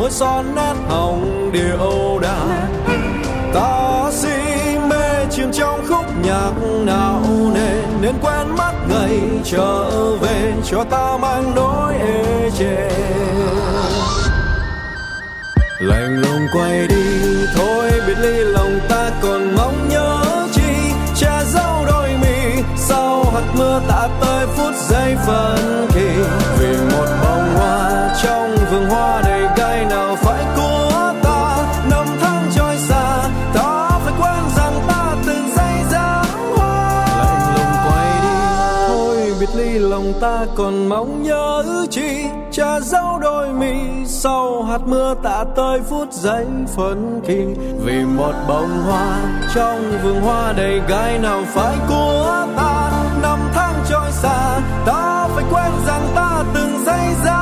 là môi son nét hồng điệu đà. Ta si mê chìm trong khúc nhạc nào nề nên quen mắt ngày trở về, cho ta mang nỗi ê chề. Lạnh lùng quay đi, thôi biệt ly lòng ta còn mong nhớ chi? Che giấu đôi mi, sau hạt mưa ta tới phút giây phần ta còn mong nhớ chi, cha dấu đôi mi sau hạt mưa tạ tới phút giây phân kỳ vì một bông hoa trong vườn hoa đầy gai nào phải của ta. Năm tháng trôi xa, ta phải quên rằng ta từng dây dáng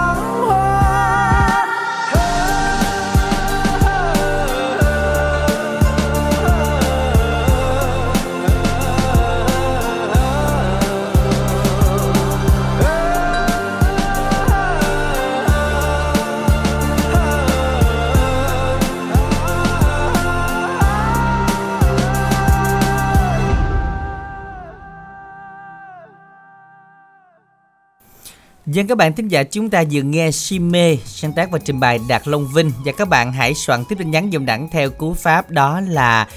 Dân các bạn thính giả chúng ta vừa nghe Shime sáng tác và trình bày Đạt Long Vinh và các bạn hãy soạn tiếp tin nhắn dòng đẳng theo cú pháp đó là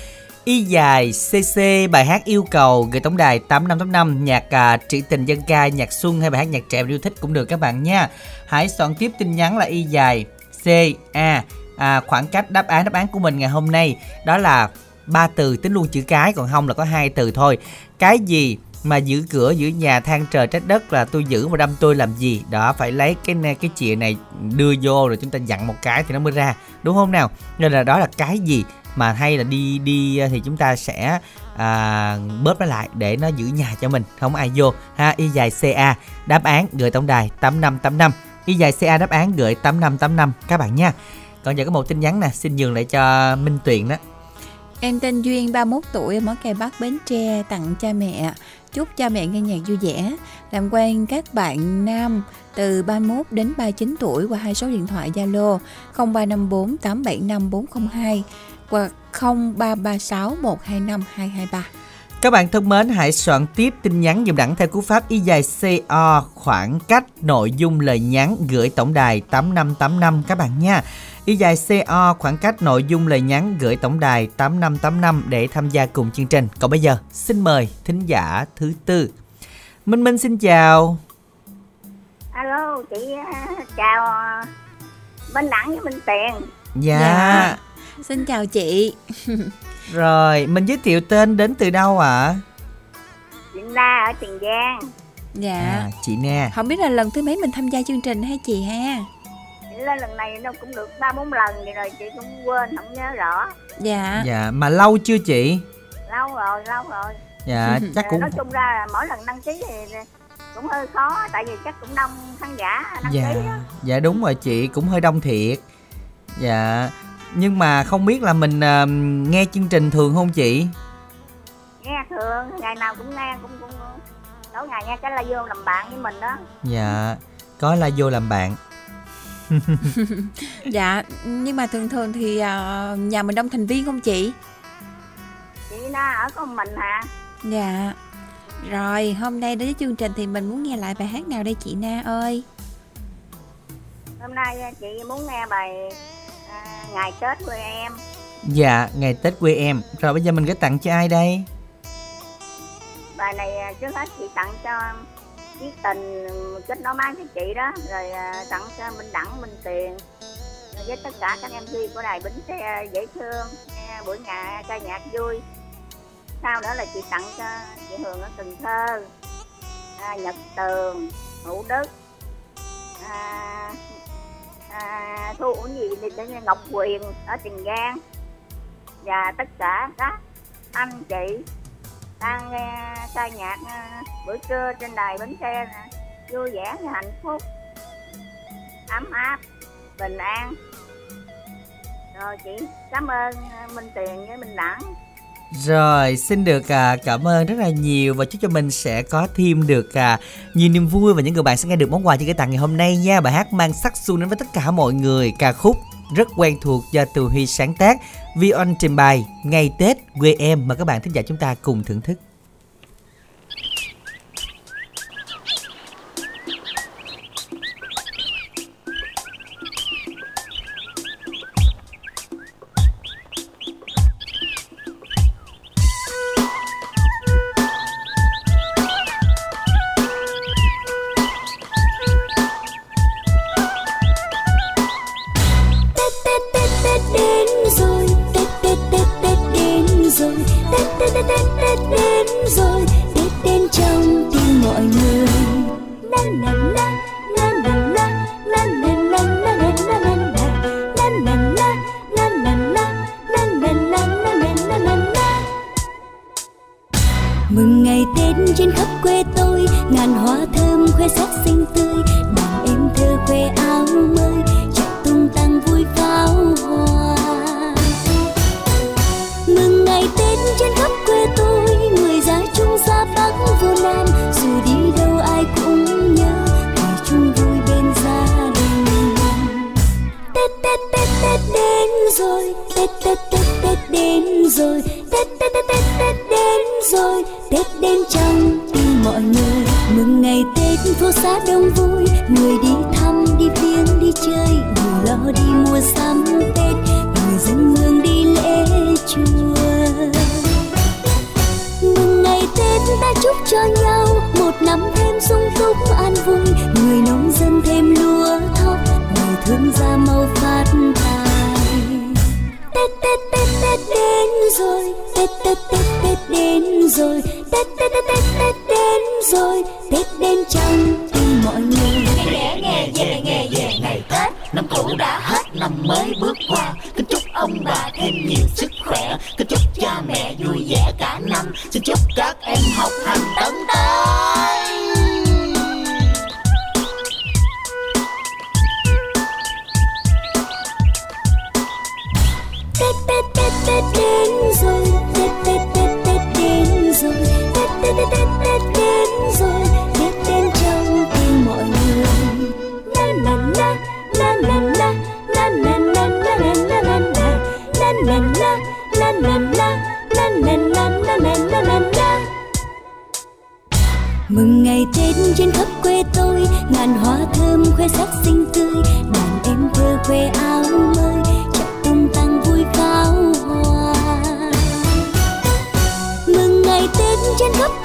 Y dài CC bài hát yêu cầu gửi tổng đài 8585 nhạc à, trữ tình dân ca nhạc xuân hay bài hát nhạc trẻ yêu thích cũng được các bạn nha. Hãy soạn tiếp tin nhắn là Y dài CA à, khoảng cách đáp án đáp án của mình ngày hôm nay đó là ba từ tính luôn chữ cái còn không là có hai từ thôi. Cái gì mà giữ cửa giữ nhà than trời trách đất là tôi giữ mà đâm tôi làm gì? Đó phải lấy cái cái chìa này đưa vô rồi chúng ta dặn một cái thì nó mới ra. Đúng không nào? Nên là đó là cái gì mà hay là đi đi ờ, thì chúng ta sẽ à, bóp nó lại để nó giữ nhà cho mình. Không ai vô. Ha y dài ca đáp án gửi tổng đài 8585 y dài ca đáp án gửi 8585 các bạn nha. Còn giờ có một tin nhắn nè xin nhường lại cho minh tuyền đó. Em tên Duyên 31 tuổi ở Cây Bắc Bến Tre tặng cha mẹ chúc cha mẹ nghe nhạc vui vẻ làm quen các bạn nam từ 31 đến 39 tuổi qua hai số điện thoại Zalo 0354 875 402 hoặc 0336 125 223. Các bạn thân mến, hãy soạn tiếp tin nhắn dùm đẳng theo cú pháp y dài CO khoảng cách nội dung lời nhắn gửi tổng đài 8585 các bạn nha. Y dài CO khoảng cách nội dung lời nhắn gửi tổng đài 8585 để tham gia cùng chương trình. Còn bây giờ, xin mời thính giả thứ tư. Minh Minh xin chào. alo chị à, chào Minh Đẳng với Minh Tiền Dạ, Dạ. Xin chào chị. Rồi mình giới thiệu tên đến từ đâu ạ Chị Na ở Tiền Giang Dạ. à, Chị nè Không biết là lần thứ mấy mình tham gia chương trình hay chị ha? Lên lần này nó cũng được ba bốn lần vậy rồi chị cũng quên không nhớ rõ. Dạ. Dạ mà lâu chưa chị? Lâu rồi lâu rồi. Dạ chắc Ờ, cũng nói chung ra là mỗi lần đăng ký thì cũng hơi khó tại vì chắc cũng đông khán giả đăng Dạ ký á. Dạ đúng rồi chị cũng hơi đông thiệt. Dạ Nhưng mà không biết là mình à, nghe chương trình thường không chị? Nghe thường ngày nào cũng nghe cũng cũng tối ngày nghe cái là vô làm bạn với mình đó. Dạ Có là vô làm bạn Dạ, nhưng mà thường thường thì à, nhà mình đông thành viên không chị? chị Na ở có mình hả Dạ. Rồi, hôm nay đến với chương trình thì mình muốn nghe lại bài hát nào đây chị Na ơi? hôm nay à, chị muốn nghe bài à, ngày tết của em Dạ ngày Tết quê em Rồi bây giờ mình gửi tặng cho ai đây bài này trước hết chị tặng cho chiếc tình kết nối máy với chị đó rồi à, tặng cho minh đẳng minh tiền. Với tất cả các mc của đài bến xe dễ thương nghe buổi nhà ca nhạc vui. Sau nữa là chị tặng cho chị hường ở cần thơ à, nhật tường hữu đức à, à, thu uống gì thì tên ngọc quyền ở tiền giang và tất cả các anh chị đang nghe ca nhạc ờ, bữa trưa trên đài bến xe nè. Vui vẻ và hạnh phúc. Ấm áp bình an. Rồi chị cảm ơn ờ, minh tiền với minh đẳng. Rồi xin được à, cảm ơn rất là nhiều Và chúc cho mình sẽ có thêm được à, nhiều niềm vui Và những người bạn sẽ nghe được món quà cho cái tặng ngày hôm nay nha. Bài hát mang sắc xuân đến với tất cả mọi người Ca khúc rất quen thuộc do Từ Huy sáng tác. Vi On trình bày, Ngày Tết, quê em. Mà các bạn thính giả chúng ta cùng thưởng thức.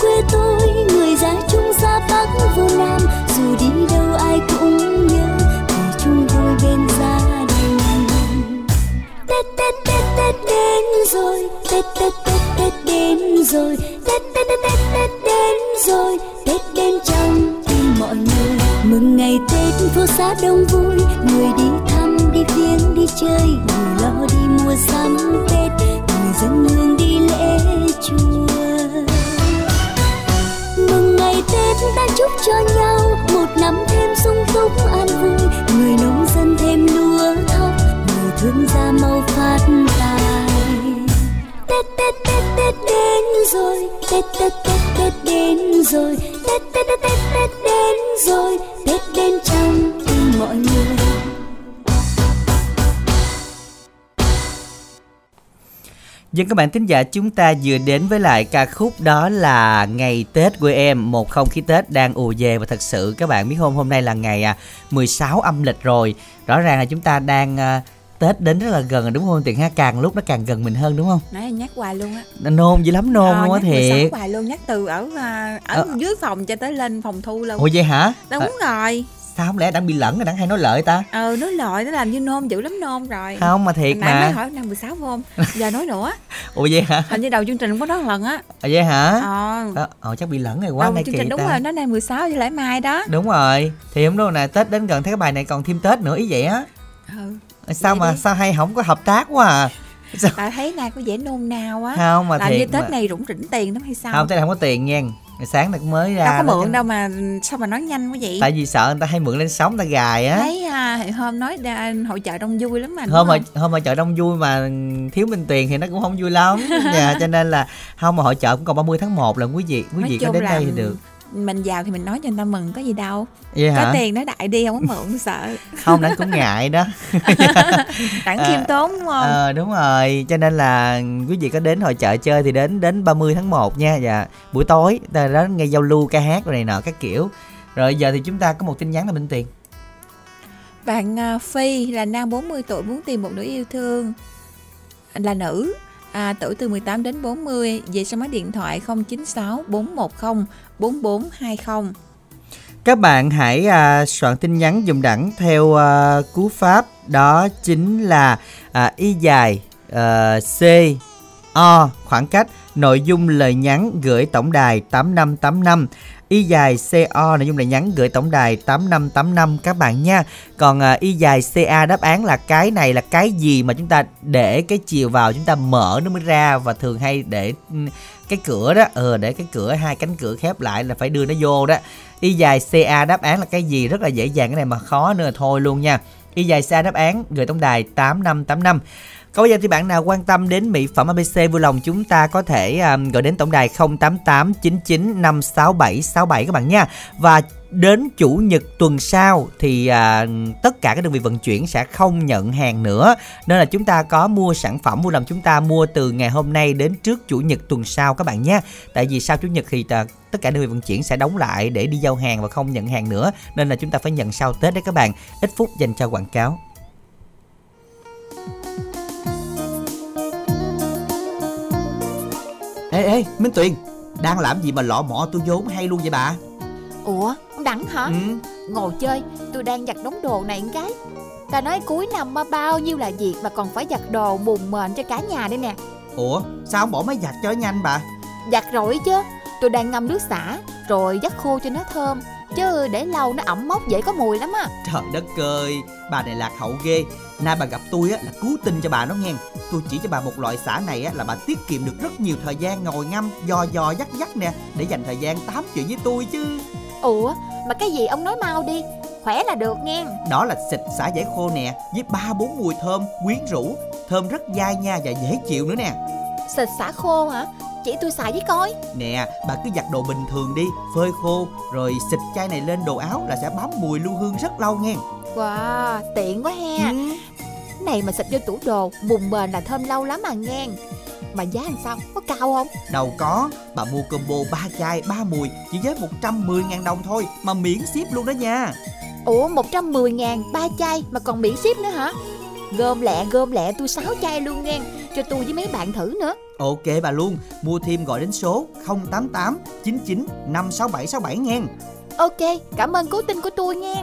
quê tôi, người già chung ra bắc vô nam. Dù đi đâu ai cũng nhớ về chung vui bên gia đình tết tết tết tết đến rồi, tết tết tết tết đến rồi. Tết tết tết tết tết đến rồi, tết đến trong tim mọi người. Mừng ngày tết, phố xá đông vui, người đi thăm, đi viếng, đi chơi, người lo đi mua sắm tết. Người dân hương đi ta chúc cho nhau một năm thêm sung túc, an vui. Người nông dân thêm lúa thóc, người thương gia mau phát tài. Tết tết tết tết đến rồi, tết tết tết tết đến rồi. Tết tết tết tết tết đến rồi, tết đến trong tim mọi người Dân các bạn thính giả chúng ta vừa đến với lại ca khúc đó là Ngày Tết của em Một không khí Tết đang ùa về. Và thật sự các bạn biết không hôm nay là ngày à, 16 âm lịch rồi. Rõ ràng là chúng ta đang à, Tết đến rất là gần rồi đúng không? Tiền ha càng lúc nó càng gần mình hơn đúng không? Nãy nhắc hoài luôn á. Nôn dữ lắm nôn Ờ, luôn á nhắc 16 thiệt. hoài luôn nhắc từ ở à, ở Ờ. dưới phòng cho tới lên phòng thu luôn. Ủa vậy hả? Đúng À, rồi Sao không lẽ đang bị lẫn rồi đang hay nói lợi ta? Ờ nói lội nó làm như nôn dữ lắm nôn rồi. Không mà thiệt Hồi nãy mới mà hỏi năm 16 phải không giờ nói nữa. Ủa vậy hả? Hình như đầu chương trình có nói lần á. Ủa vậy hả? Ờ. Ờ, Ờ chắc bị lẫn rồi quá đầu nay chương kỳ trình đúng ta. rồi nó nay 16 với lại mai đó. Đúng rồi Thì hôm đó nè Tết đến gần thấy cái bài này còn thêm Tết nữa ý vậy á. Ừ Sao Vậy mà đi. sao hay không có hợp tác quá à? Sao bà thấy nay có vẻ nôn nao á. Không mà làm thiệt như tết mà. này rủng rỉnh tiền lắm hay sao? Không thế là không có tiền nha Ngày sáng này cũng mới ra đâu có mượn chứ. đâu mà sao mà nói nhanh quá vậy tại vì sợ người ta hay mượn lên sóng người ta gài á thấy à, hôm nói đa, hội chợ đông vui lắm mà hôm không? hôm mà chợ đông vui mà thiếu minh tiền thì nó cũng không vui lắm dạ cho nên là không mà hội chợ cũng còn 30 tháng 1 là quý vị quý vị có đến đây thì được mình giàu thì mình nói cho người ta mừng có gì đâu. Vậy có hả? tiền nói đại đi không có mượn sợ. Không đánh cũng ngại đó. Đặng À, khiêm tốn đúng không? ờ đúng rồi. Cho nên là quý vị có đến hội chợ chơi thì đến đến 30 tháng 1 nha. Dạ buổi tối ta đó nghe giao lưu ca hát rồi này nọ các kiểu. Rồi giờ thì chúng ta có một tin nhắn là minh tiền. Bạn à, Phi là nam 40 tuổi muốn tìm một nửa yêu thương. Là nữ à, tuổi từ 18 đến 40 về số máy điện thoại 096 410 4420 Các bạn hãy à, soạn tin nhắn dùng đẳng theo à, cú pháp đó chính là à, y dài à, C O khoảng cách nội dung lời nhắn gửi tổng đài 8585 y dài CO nội dung là nhắn gửi tổng đài 8585 các bạn nha. Còn à, y dài CA đáp án là cái này là cái gì mà chúng ta để cái chiều vào chúng ta mở nó mới ra và thường hay để ừ, cái cửa đó ờ để cái cửa hai cánh cửa khép lại là phải đưa nó vô đó. Y dài ca đáp án là cái gì? Rất là dễ dàng cái này mà khó nữa là thôi luôn nha. Y dài ca đáp án gửi tổng đài 8585 còn bây giờ thì bạn nào quan tâm đến mỹ phẩm ABC vui lòng chúng ta có thể um, gọi đến tổng đài 0889956767 các bạn nha. Và đến chủ nhật tuần sau thì à, tất cả các đơn vị vận chuyển sẽ không nhận hàng nữa. Nên là chúng ta có mua sản phẩm vui lòng chúng ta mua từ ngày hôm nay đến trước chủ nhật tuần sau các bạn nhé. Tại vì sau chủ nhật thì à, tất cả đơn vị vận chuyển sẽ đóng lại để đi giao hàng và không nhận hàng nữa. Nên là chúng ta phải nhận sau Tết đấy các bạn. Ít phút dành cho quảng cáo. Ê ê Minh Tuyền Đang làm gì mà lọ mọ tôi vốn hay luôn vậy bà? Ủa, ông Đẳng hả? Ừ. Ngồi chơi, tôi đang giặt đống đồ này một cái. Ta nói cuối năm mà bao nhiêu là việc mà còn phải giặt đồ bùn mền cho cả nhà đây nè. Ủa sao không bỏ máy giặt cho nhanh bà? Giặt rồi chứ Tôi đang ngâm nước xả Rồi dắt khô cho nó thơm Chứ để lâu nó ẩm mốc dễ có mùi lắm á. Trời đất ơi Bà này lạc hậu ghê. Nay bà gặp tôi á là cứu tinh cho bà nó nghe. Tôi chỉ cho bà một loại xả này á là bà tiết kiệm được rất nhiều thời gian ngồi ngâm Dò dò dắt dắt nè Để dành thời gian tám chuyện với tôi chứ. Ủa, mà cái gì ông nói mau đi Khỏe là được nghe. Đó là xịt xả giải khô nè Với ba bốn mùi thơm quyến rũ Thơm rất dai nha và dễ chịu nữa nè. Xịt xả khô hả? Chỉ tôi xài với coi Nè, bà cứ giặt đồ bình thường đi, phơi khô, rồi xịt chai này lên đồ áo là sẽ bám mùi lưu hương rất lâu nghe. Wow, tiện quá he Ừ. Này mà xịt vô tủ đồ Bùn bền là thơm lâu lắm mà nghe Mà giá làm sao? Có cao không? Đâu có, bà mua combo 3 chai, 3 mùi chỉ với 110.000 đồng thôi mà miễn ship luôn đó nha. Ủa 110 ngàn ba chai mà còn miễn ship nữa hả? Gom lẹ gom lẹ tôi 6 chai luôn nghe. Cho tôi với mấy bạn thử nữa. Ok bà luôn, mua thêm gọi đến số 088 99 56767 nghe. Ok, cảm ơn cố tin của tôi nghe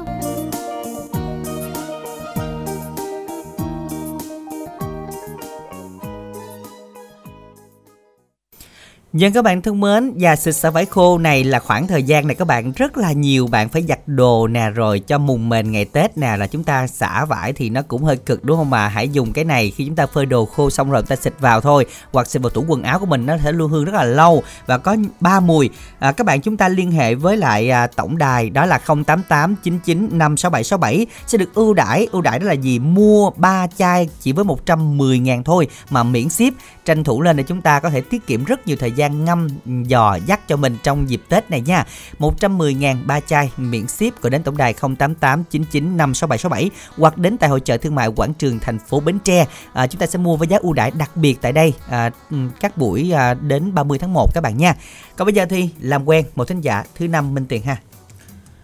Dân các bạn thân mến, và xịt xả vải khô này là khoảng thời gian này các bạn rất là nhiều bạn phải giặt đồ nè rồi cho mùng mền ngày Tết nè là chúng ta xả vải thì nó cũng hơi cực đúng không mà hãy dùng cái này khi chúng ta phơi đồ khô xong rồi chúng ta xịt vào thôi hoặc xịt vào tủ quần áo của mình nó sẽ luôn hương rất là lâu và có ba mùi. À, các bạn chúng ta liên hệ với lại à, tổng đài đó là 0889956767 sẽ được ưu đãi. Ưu đãi đó là gì? Mua 3 chai chỉ với 110 ngàn thôi mà miễn ship. Tranh thủ lên để chúng ta có thể tiết kiệm rất nhiều thời gian ngâm giò dắt cho mình trong dịp Tết này nha 110 ngàn ba chai miễn ship gọi đến tổng đài 088 99 56767 hoặc đến tại hội chợ thương mại quảng trường thành phố Bến Tre à, chúng ta sẽ mua với giá ưu đãi đặc biệt tại đây à, ừ, các buổi à, đến 30 tháng 1 các bạn nha còn bây giờ thì làm quen một thính giả thứ năm Minh Tiền ha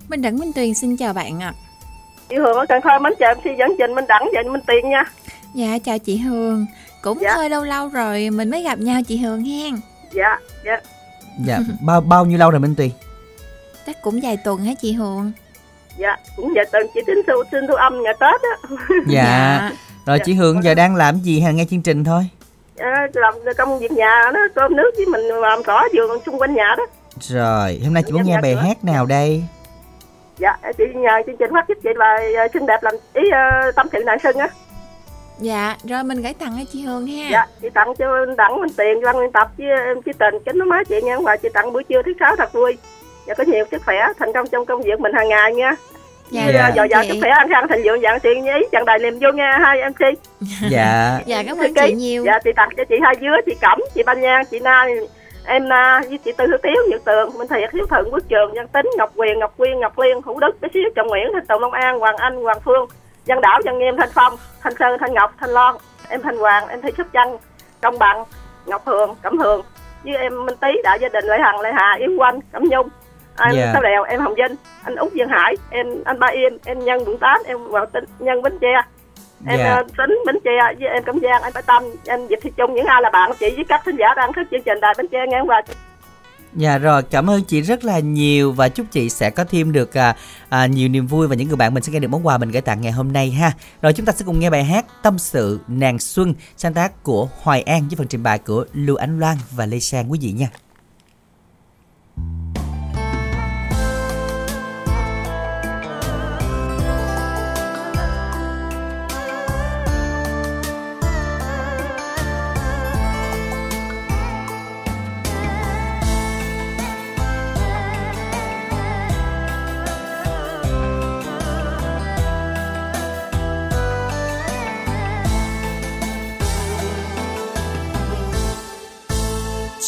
Minh Đẳng Minh Tuyền xin chào bạn ạ. chị Hường ở Cần Thơ mến chào MC dẫn trình Minh Đẳng và Minh Tiền nha Dạ chào chị Hương. Cũng Dạ. hơi lâu lâu rồi mình mới gặp nhau chị Hương hen. Dạ dạ. Dạ bao bao nhiêu lâu rồi Minh Tiền Chắc cũng vài tuần hả chị Hương? dạ cũng giờ tuần chị tính thu xin thu âm ngày Tết á. Dạ. Rồi chị Hương giờ đang làm gì là nghe chương trình thôi? À, làm công việc nhà đó cơm nước với mình làm cỏ vườn xung quanh nhà đó. Rồi hôm nay chị muốn nghe bài hát nào đây? Dạ chị nhờ chương trình phát giúp chị là xinh đẹp làm ý ờ, tâm sự nạn sưng á Dạ, rồi mình gửi tặng cho chị Hương ha. dạ chị tặng cho Minh Đẳng Minh Tiền Văn Nguyên Tập với em chí tình kính nó má chị nha và chị tặng buổi trưa thứ sáu thật vui và có nhiều sức khỏe thành công trong công việc mình hàng ngày nha Dạ, Dạ. dồi dào chị. sức khỏe ăn khăn thành vượng dạng tiền với ý chàng đài niềm vui nha hai MC dạ Dạ cảm ơn chị nhiều. Dạ chị tặng cho chị hai dứa, chị Cẩm, chị Ban Nhan, chị Na, em Na với chị Tư Hữu Tiếu, Nhật Tường, Minh Thiệt, Hiếu Thuận, Quốc Trường, Văn Tính, Ngọc Quyền, Ngọc Quyên, Ngọc Liên, Hữu Đức, Bé Xíu, Trọng Nguyễn, Thanh Tùng, Long An, Hoàng Anh, Hoàng Phương, Văn Đảo, Văn Nghiêm, Thanh Phong, Thanh Sơn, Thanh Ngọc, Thanh Loan, em Thanh Hoàng, em Thị Sóc Trăng, Công Bằng, Ngọc Hường, Cẩm Hường, với em Minh Tý, đại gia đình Lệ Hằng, Lệ Hà, Yến Quanh, Cẩm Nhung, anh Dạ. Sao Đèo, em Hồng Vinh, anh Út Dương Hải, em anh Ba Yên, em Nhân Quận Tám, em Hoàng Tinh, Nhân Bến Tre, em Dạ. ờ, tính bến tre với em cẩm giang em bãi tâm em diệp thị trung những ai là bạn chị với các thính giả đang thức chương trình đài bến tre nghe qua Dạ rồi, cảm ơn chị rất là nhiều và chúc chị sẽ có thêm được à, à, nhiều niềm vui và những người bạn mình sẽ nghe được món quà mình gửi tặng ngày hôm nay ha. Rồi chúng ta sẽ cùng nghe bài hát Tâm sự nàng xuân sáng tác của Hoài An với phần trình bày của Lưu Ánh Loan và Lê Sang quý vị nha.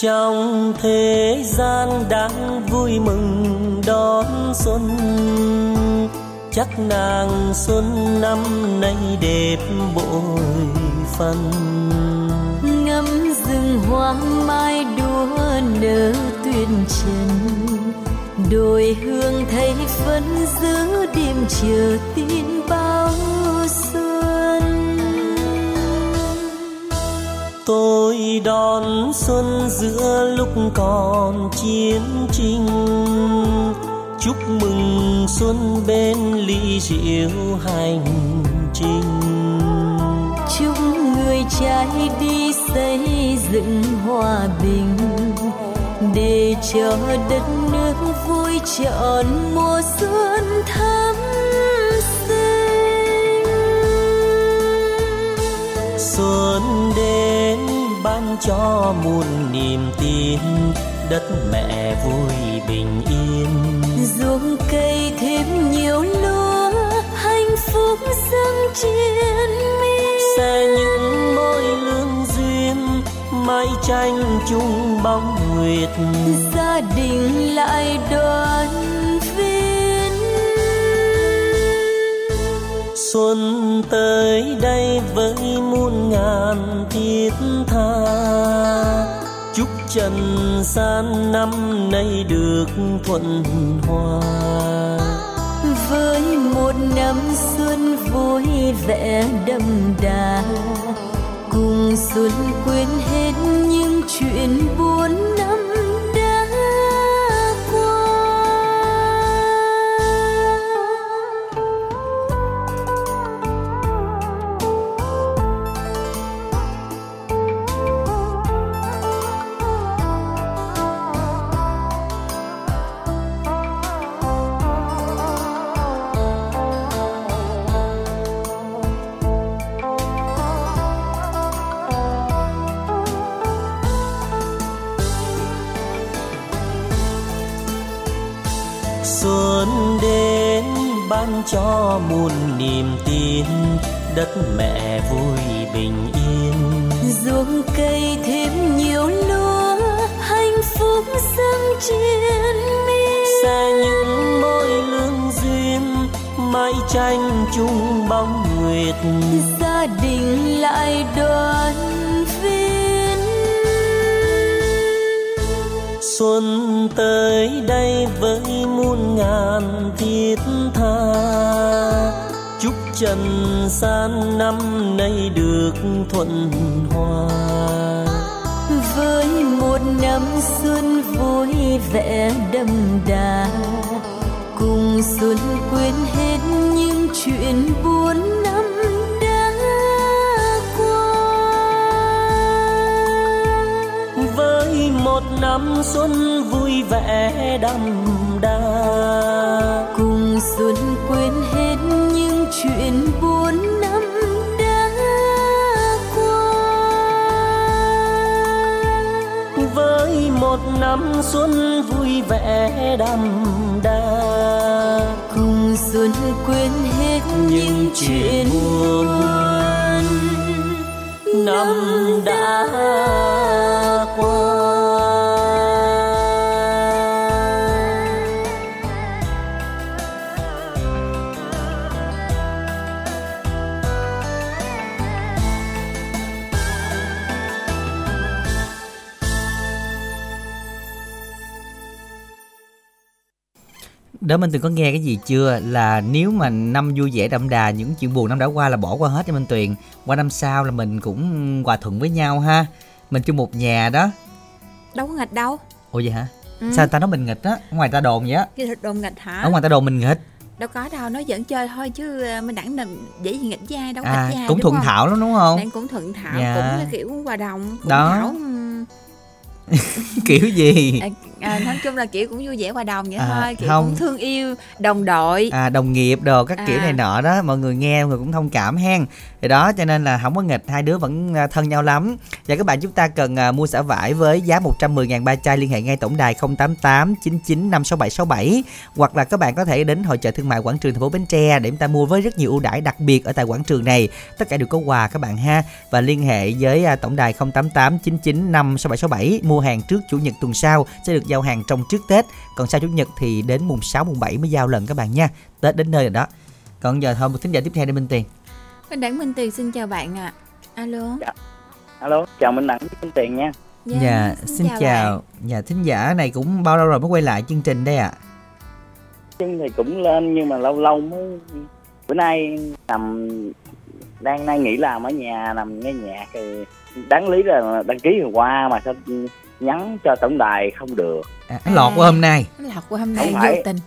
Trong thế gian đang vui mừng đón xuân. Chắc nàng xuân năm nay đẹp bội phần. Ngắm rừng hoa mai đua nở tuyên trần đồi hương thấy vẫn giữ đêm chờ tin bao. Đón xuân giữa lúc còn chiến tranh chúc mừng xuân bên ly rượu hành trình. Chúc người trai đi xây dựng hòa bình để cho đất nước vui trọn mùa xuân thắm xuân đến ban cho muôn niềm tin đất mẹ vui bình yên. Ruộng cây thêm nhiều lúa hạnh phúc dâng triền miên. Sẽ những mối lương duyên mái tranh chung bóng nguyệt. Gia đình lại đoàn xuân tới đây với muôn ngàn thiết tha. Chúc trần gian năm nay được thuận hòa. Với một năm xuân vui vẻ đậm đà, cùng xuân quên hết những chuyện buồn trần gian năm nay được thuận hòa. Với một năm xuân vui vẻ đậm đà, cùng xuân quên hết những chuyện buồn năm đã qua. Với một năm xuân vui vẻ đậm chuyện buồn năm đã qua. Với một năm xuân vui vẻ đậm đà cùng xuân quên hết những chuyện buồn năm đã đó minh tuyền có nghe cái gì chưa? Là nếu mà năm vui vẻ đậm đà những chuyện buồn năm đã qua là bỏ qua hết cho minh tuyền. Qua năm sau là mình cũng hòa thuận với nhau ha. Mình chung một nhà đó. Đâu có nghịch đâu. Ủa vậy hả? Ừ. sao ta nói mình nghịch á? Ngoài ta đồn vậy á. Cái đồn nghịch hả? Ở ngoài ta đồn mình nghịch. Đâu có đâu nó vẫn chơi thôi chứ ờ, mình đẳng đừng dễ gì nghịch với ai đâu có à nghịch với ai, cũng thuận không? thảo lắm đúng không? Đang cũng thuận thảo Dạ. cũng là kiểu hòa đồng cũng Đó. thảo ừm, kiểu gì à, à, nói chung là kiểu cũng vui vẻ hòa đồng vậy À, thôi kiểu không. cũng thương yêu đồng đội à đồng nghiệp đồ các kiểu À. này nọ đó mọi người nghe mọi người cũng thông cảm hen thì đó, cho nên là không có nghịch, hai đứa vẫn à, thân nhau lắm. Và các bạn chúng ta cần à, mua xả vải với giá 110.000 ba chai, liên hệ ngay tổng đài 088 99 56777 hoặc là các bạn có thể đến hội chợ thương mại quảng trường, thành phố Bến Tre để chúng ta mua với rất nhiều ưu đãi đặc biệt ở tại quảng trường này. Tất cả đều có quà các bạn ha. Và liên hệ với à, tổng đài 088 99 56777 mua hàng trước chủ nhật tuần sau sẽ được giao hàng trong trước Tết. Còn sau chủ nhật thì đến mùng 6 mùng 7 mới giao lần các bạn nha. Tết đến nơi rồi đó. Còn giờ thôi, một thính giả tiếp theo đây Minh Tiền. Minh Đẳng Minh Tiền xin chào bạn ạ. Alo. Alo chào minh đẳng minh tiền nha. Dạ, xin, chào, Dạ, thính giả này cũng bao lâu rồi mới quay lại chương trình đây ạ? Chân thì cũng lên nhưng mà lâu lâu mới bữa nay nằm đang đang nghỉ làm ở nhà nằm nghe nhạc thì đáng lý là đăng ký hồi qua mà sao nhắn cho tổng đài không được. À, lọt qua hôm nay. Nó lọt qua hôm nay Không vô phải. tình.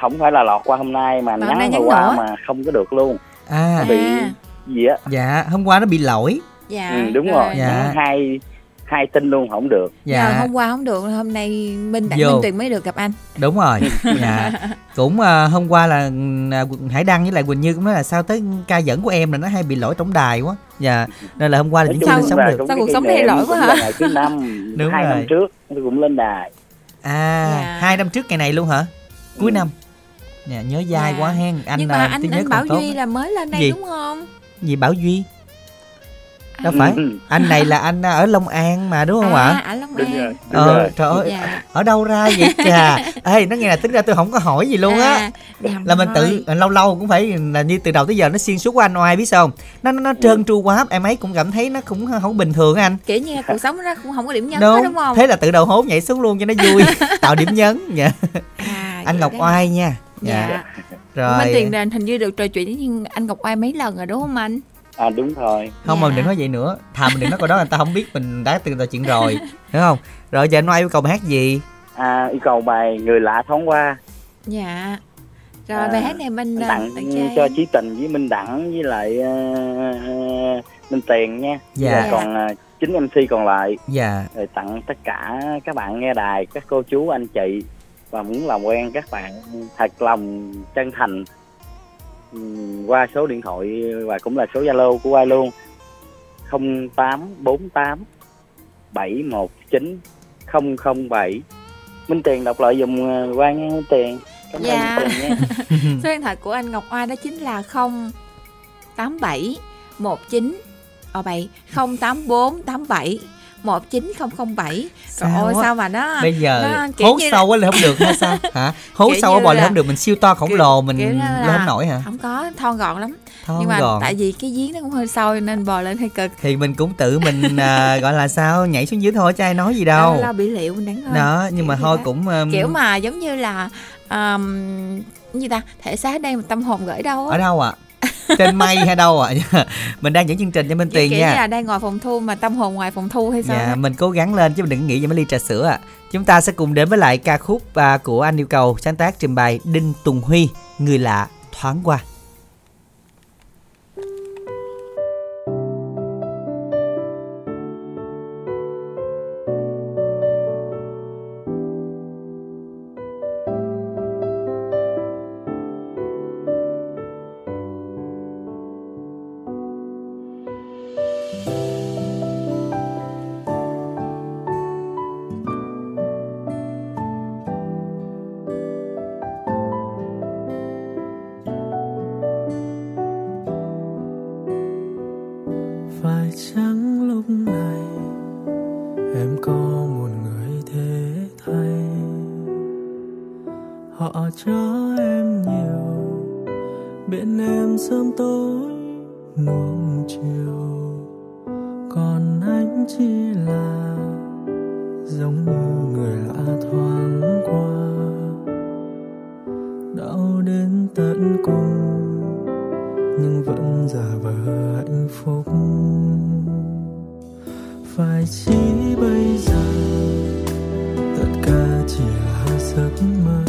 không phải là lọt qua hôm nay mà, Mà hôm nay nhắn nhắn hồi qua nữa. mà không có được luôn. À, bị À. gì á dạ, hôm qua nó bị lỗi dạ ừ, đúng rồi Dạ. nhắn hai hai tin luôn không được Dạ, Nhờ hôm qua không được hôm nay Minh Đẳng Vô. Minh Tuyền mới được gặp anh đúng rồi Dạ, cũng à, hôm qua là à, Hải Đăng với lại Quỳnh Như cũng nói là sao tới ca dẫn của em là nó hay bị lỗi tổng đài quá Dạ, nên là hôm qua là Sao- trình sống được Sao cuộc sống thay niệm đổi quá hả? thứ năm Đúng hai rồi. năm trước tôi cũng lên đài À, Dạ. hai năm trước ngày này luôn hả? Cuối Ừ. năm Dạ, nhớ dai Dạ. quá hen anh nhưng à, mà anh trí nhớ anh còn Bảo tốt Duy là mới lên đây Gì? đúng không gì Bảo Duy. Đâu Ừ, phải? Ừ, anh này là anh ở Long An mà đúng không à ạ ở Long đúng An. rồi đúng ờ rồi. trời ơi Dạ. ở đâu ra vậy chà? Ê nó nghe là tính ra tôi không có hỏi gì luôn á. À, nhầm là mình tự lâu lâu cũng phải là như từ đầu tới giờ nó xuyên suốt của anh oai biết sao không? Nó nó, nó trơn tru quá em ấy cũng cảm thấy nó cũng không bình thường anh. Kiểu như cuộc sống nó cũng không có điểm nhấn đúng, đúng không? Thế là tự đầu hố nhảy xuống luôn cho nó vui tạo điểm nhấn dạ. À, anh Ngọc đó. Oai nha. Dạ, dạ Minh rồi Tuyền là hình như được trò chuyện với anh Ngọc Oai mấy lần rồi đúng không anh? À đúng rồi. Không Dạ. mà đừng nói vậy nữa. Thà mình đừng nói câu đó người ta không biết mình đã từng trò chuyện rồi hiểu không? Rồi giờ anh oai yêu cầu bài hát gì? À, yêu cầu bài người lạ thoáng qua. Dạ. Rồi À, bài hát này mình à, tặng tặng cho Chí Tình với Minh Đẳng với lại ờ, ờ, Minh Tiền nha. Dạ. Rồi còn uh, chính MC còn lại. Dạ. Rồi tặng tất cả các bạn nghe đài các cô chú anh chị và muốn làm quen các bạn thật lòng chân thành. Ừm, qua số điện thoại và cũng là số Zalo của ai luôn? 0848 719 007 Minh Tiền đọc lại dùm ờ, Quang nha Minh Tiền. Cảm Dạ. ơn chị nha. Số điện thoại của anh Ngọc Oai đó chính là 087 19 Ờ bậy 084 87 19007 Trời Sao ơi á? sao mà nó bây giờ nó hố như sâu quá là không được hay sao? Hả? Hố Kiểu sâu như bò là- là không được mình siêu to khổng kiểu- lồ mình như lên không nổi hả? Không có thon gọn lắm. Thon Nhưng mà gọn. tại vì cái giếng nó cũng hơi sâu nên bò lên hơi cực. Thì mình cũng tự mình à, gọi là sao nhảy xuống dưới thôi chứ ai nói gì đâu. Lo bị liệu đáng hơn đó nhưng mà Kiểu thôi vậy đó. cũng um, Kiểu mà giống như là um, gì ta thể xác đây mà tâm hồn gửi đâu á. Ở đâu ạ trên mây hay đâu ạ mình đang dẫn chương trình cho Minh Kiểu Tiền nha là đang ngồi phòng thu mà tâm hồn ngoài phòng thu hay sao Dạ, mình cố gắng lên chứ mình đừng nghĩ về mấy ly trà sữa ạ. Chúng ta sẽ cùng đến với lại ca khúc à, của anh yêu cầu sáng tác trình bày Đinh Tùng Huy, người lạ thoáng qua. Cho em nhiều. Bên em sớm tối nuông chiều. Còn anh chỉ là giống như người lạ thoáng qua. Đau đến tận cùng, nhưng vẫn giả vờ hạnh phúc. Phải chỉ bây giờ, tất cả chỉ là giấc mơ.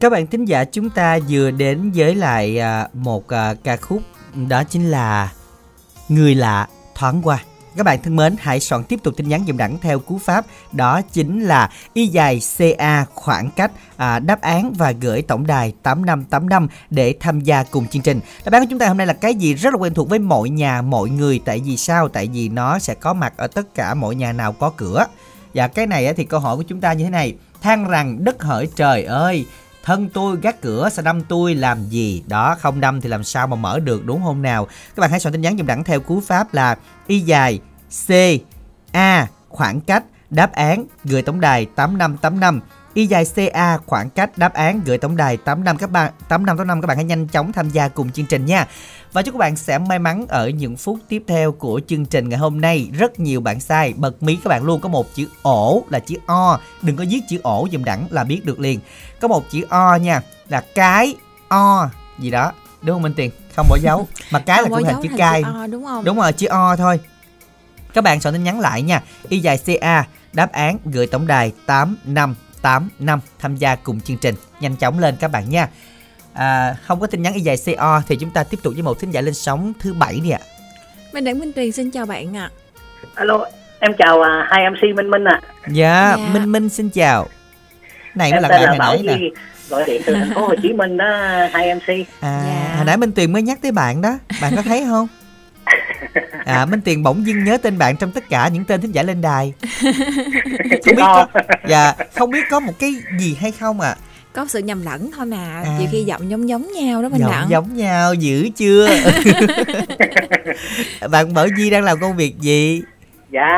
Các bạn thính giả chúng ta vừa đến với lại à, một à, ca khúc đó chính là Người lạ thoáng qua. Các bạn thân mến, hãy soạn tiếp tục tin nhắn dùm đẳng theo cú pháp đó chính là y dài CA khoảng cách à, đáp án và gửi tổng đài 8585 để tham gia cùng chương trình. Đáp án của chúng ta hôm nay là cái gì rất là quen thuộc với mọi nhà, mọi người tại vì sao? Tại vì nó sẽ có mặt ở tất cả mọi nhà nào có cửa. Và cái này thì câu hỏi của chúng ta như thế này than rằng đất hỡi trời ơi thân tôi gác cửa, sao đâm tôi, làm gì? Đó, không đâm thì làm sao mà mở được, đúng không nào? Các bạn hãy soạn tin nhắn dùm đẳng theo cú pháp là y dài c a khoảng cách đáp án gửi tổng đài 8585 y dài CA khoảng cách đáp án gửi tổng đài 85 các bạn 8585 các bạn hãy nhanh chóng tham gia cùng chương trình nha. Và chúc các bạn sẽ may mắn ở những phút tiếp theo của chương trình ngày hôm nay. Rất nhiều bạn sai, bật mí các bạn luôn có một chữ ổ là chữ O, đừng có viết chữ ổ dùm đẳng là biết được liền. Có một chữ O nha, là cái O gì đó. Đúng không Minh Tiền? Không bỏ dấu. Mà cái là Không cũng có thành dấu chữ cai. đúng không? Đúng rồi, chữ O thôi. Các bạn soạn tin nhắn lại nha. Y dài CA đáp án gửi tổng đài 8585 tham gia cùng chương trình. Nhanh chóng lên các bạn nha. À, không có tin nhắn y dài CO thì chúng ta tiếp tục với một thính giả lên sóng thứ bảy đi ạ. Minh Đẳng Minh Tuyền xin chào bạn ạ. alo em chào à, hai mc minh minh ạ Dạ, Dạ. Minh Minh xin chào. Này mới em là tên bạn là bảo nãy nè. Di gọi điện từ thành phố hồ chí minh đó hai mc À, Dạ. hồi nãy Minh Tuyền mới nhắc tới bạn đó. Bạn có thấy không? À, Minh Tuyền bỗng dưng nhớ tên bạn trong tất cả những tên thính giả lên đài. Không biết có, dạ, không biết có một cái gì hay không à? Có sự nhầm lẫn thôi mà, À. nhiều khi giọng giống giống nhau đó Minh Giọng Đẳng. giống nhau dữ chưa? bạn Bảo Di đang làm công việc gì? Dạ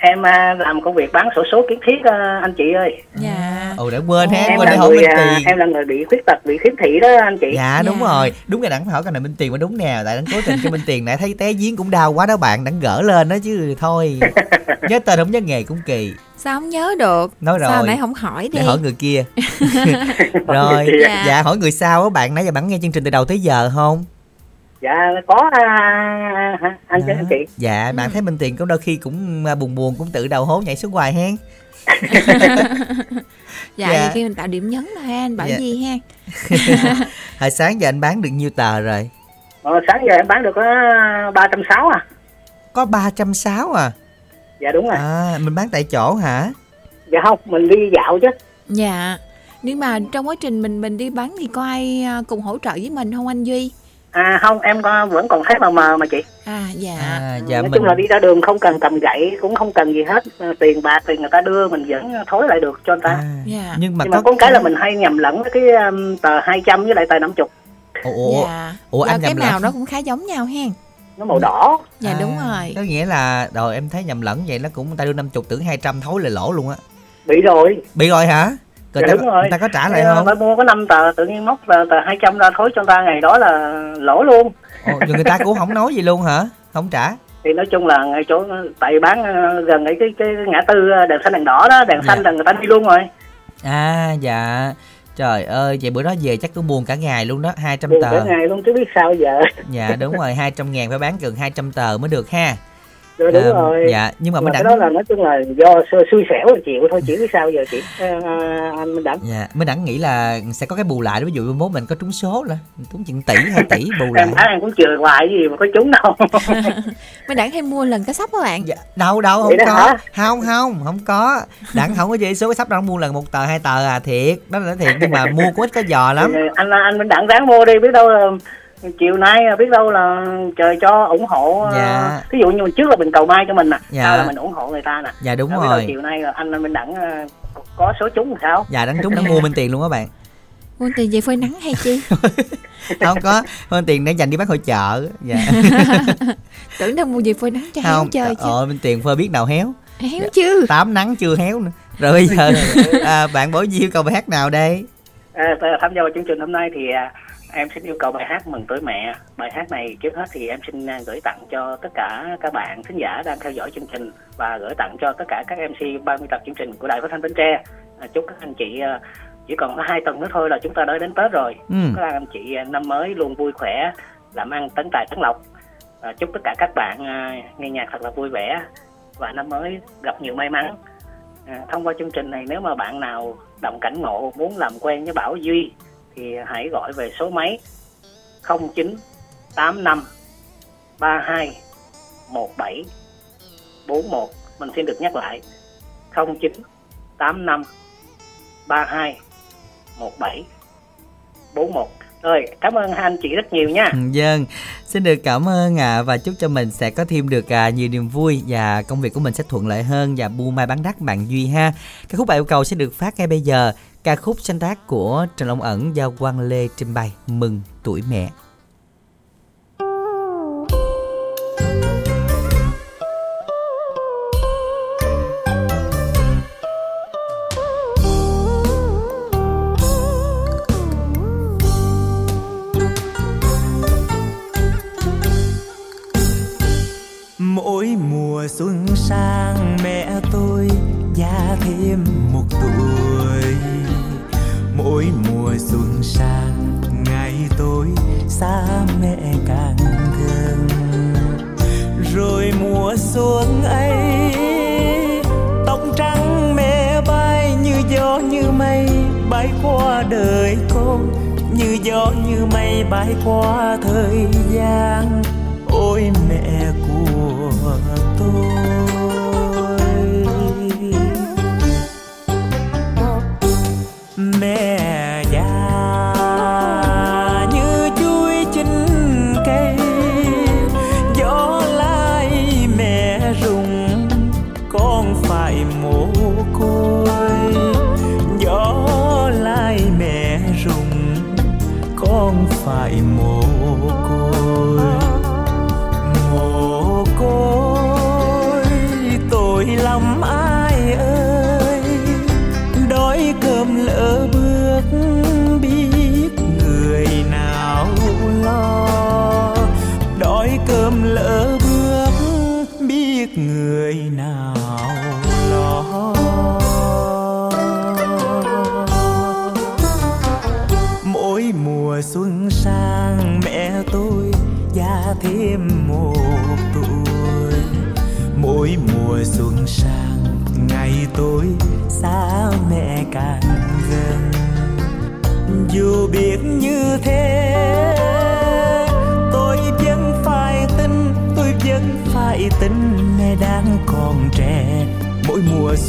em à, làm công việc bán sổ số kiến thiết à, anh chị ơi Dạ. Ồ đã quên ha, em quên là hỏi người Minh à, Tiền. em là người bị khuyết tật bị khiếm thị đó anh chị Dạ đúng Dạ. rồi, đúng rồi đặng phải hỏi cái này Minh Tiền mới đúng nè, tại đặng cố tình cho Minh Tiền nãy thấy té giếng cũng đau quá đó bạn, đặng gỡ lên đó chứ thôi. Nhớ tên không nhớ nghề cũng kỳ. Sao không nhớ được? Nói Sao rồi. nãy không hỏi đi? Để hỏi người kia. rồi, Dạ. dạ. hỏi người sau á bạn nãy giờ bạn nghe chương trình từ đầu tới giờ không? Dạ có à, anh chị Đó. anh chị Dạ, bạn thấy Minh Tiền có đôi khi cũng à, buồn buồn cũng tự đầu hố nhảy xuống hoài hen. Dạ, Dạ. khi mình tạo điểm nhấn thôi ha, anh Bảo Dạ. Di ha. Hồi sáng giờ anh bán được nhiêu tờ rồi? ờ, sáng giờ em bán được có ba trăm sáu à Có 360 à? dạ đúng rồi À, mình bán tại chỗ hả? dạ không mình đi dạo chứ Dạ. Nhưng mà trong quá trình mình mình đi bán thì có ai à, cùng hỗ trợ với mình không anh Duy? À không em có, vẫn còn thấy mờ mờ mà chị À dạ. À, dạ nói mình chung là đi ra đường không cần cầm gậy cũng không cần gì hết Ờ, tiền bạc thì người ta đưa mình vẫn thối lại được cho người ta à, Dạ. nhưng mà nhưng mà có có một cái là mình hay nhầm lẫn với cái um, tờ 200 với lại tờ 50 Ủa, ủa, dạ. ủa anh cái nhầm màu lẫn. nó cũng khá giống nhau hen. nó màu đỏ Dạ À, đúng rồi. Có nghĩa là rồi em thấy nhầm lẫn vậy nó cũng người ta đưa 50 tưởng 200 thối lại lỗ luôn á. bị rồi Bị rồi hả? Rồi Dạ, ta, đúng rồi. người ta có trả lại Ờ, không? mới mua có 5 tờ tự nhiên móc tờ, tờ 200 ra thối cho người ta ngày đó là lỗ luôn Ồ, người ta cũng không nói gì luôn hả? Không trả. thì nói chung là ngay chỗ tại bán ờ, gần cái cái, cái ngã tư ờ, đèn xanh đèn đỏ đó đèn Dạ. xanh là người ta đi luôn rồi À dạ. Trời ơi, vậy bữa đó về chắc cũng buồn cả ngày luôn đó, 200 buồn tờ. cả ngày luôn chứ biết sao giờ Dạ đúng rồi, 200 ngàn phải bán gần 200 tờ mới được ha. Rồi đúng Ờ, rồi. Dạ, nhưng mà mà mới cái đẳng đó là nói chung là do xui xẻo là chịu thôi chỉ biết sao giờ chị? Ờ, ờ, anh Minh đẳng. Dạ, mới đẳng nghĩ là sẽ có cái bù lại đó, ví dụ mốt mình có trúng số là trúng chừng tỷ hai tỷ bù lại. em thấy em cũng chừa hoài gì mà có trúng đâu. Mới đẳng hay mua lần cá sóc các bạn. Dạ, đâu đâu không Vậy có. hả? không không không có. Đặng không có gì số cái sắp đâu mua lần một tờ hai tờ à thiệt. Đó là thiệt nhưng mà mua cũng ít có giò lắm. Anh anh Minh đẳng ráng mua đi biết đâu là chiều nay biết đâu là trời cho ủng hộ ờ, Dạ. ví dụ như mình trước là mình cầu may cho mình nè Dạ. sau là mình ủng hộ người ta nè dạ đúng đâu rồi chiều nay là anh Minh đẳng ờ, có số trúng sao dạ đặng trúng đã mua bên tiền luôn các bạn Mua tiền về phơi nắng hay chi? không có bên tiền để dành đi bán hội chợ dạ Tưởng đâu mua về phơi nắng cho héo không chơi chứ. ờ bên tiền phơi biết nào héo Héo chứ. tám nắng chưa héo nữa rồi bây giờ à, bạn gì yêu cầu bài hát nào đây à, tham gia vào chương trình hôm nay thì à, em xin yêu cầu bài hát mừng tuổi mẹ. Bài hát này trước hết thì em xin gửi tặng cho tất cả các bạn khán giả đang theo dõi chương trình và gửi tặng cho tất cả các mc 30 tập chương trình của đài phát thanh bến tre. À, chúc các anh chị à, chỉ còn có hai tuần nữa thôi là chúng ta đã đến tết rồi. Ừ. chúc các anh chị à, năm mới luôn vui khỏe làm ăn tấn tài tấn lộc. À, chúc tất cả các bạn à, nghe nhạc thật là vui vẻ và năm mới gặp nhiều may mắn. À, thông qua chương trình này nếu mà bạn nào động cảnh ngộ muốn làm quen với Bảo Duy thì hãy gọi về số máy 0985 32 17 41 mình xin được nhắc lại 0985 32 17 41 rồi cảm ơn hai anh chị rất nhiều nha Ừ, Dân, xin được cảm ơn ạ và chúc cho mình sẽ có thêm được à, nhiều niềm vui và công việc của mình sẽ thuận lợi hơn và bu mai bán đắt bạn Duy ha. cái khúc bài yêu cầu sẽ được phát ngay bây giờ. Ca khúc sáng tác của Trần Long Ẩn do Quang Lê trình bày Mừng tuổi mẹ. Như mây bay qua thời gian.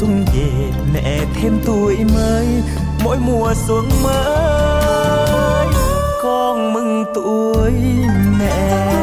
Mỗi xuân về mẹ thêm tuổi mới, mỗi mùa xuân mới. Con mừng tuổi mẹ.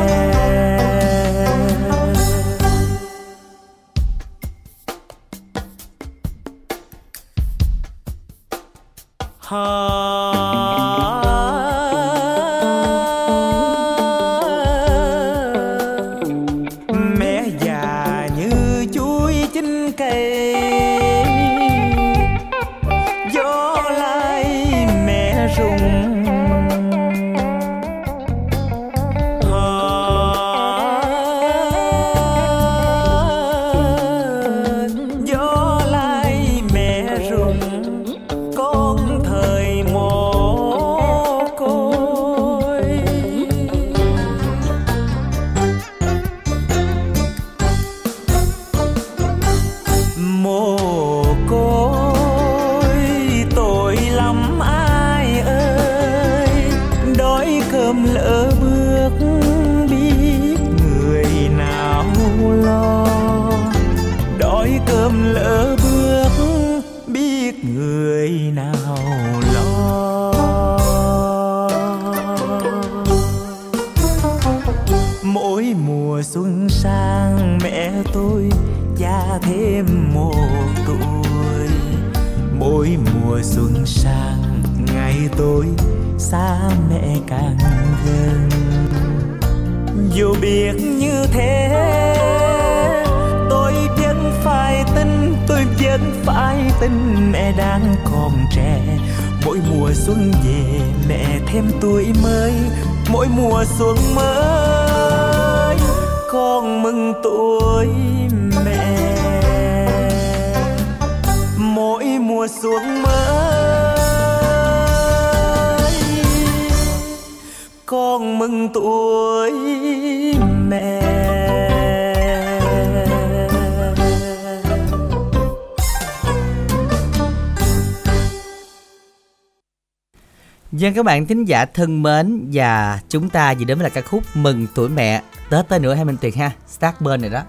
Dân các bạn thính giả thân mến và chúng ta vừa đến với là ca khúc Mừng tuổi mẹ. Tết tới nữa hay Minh Tiền ha. Start bên này đó.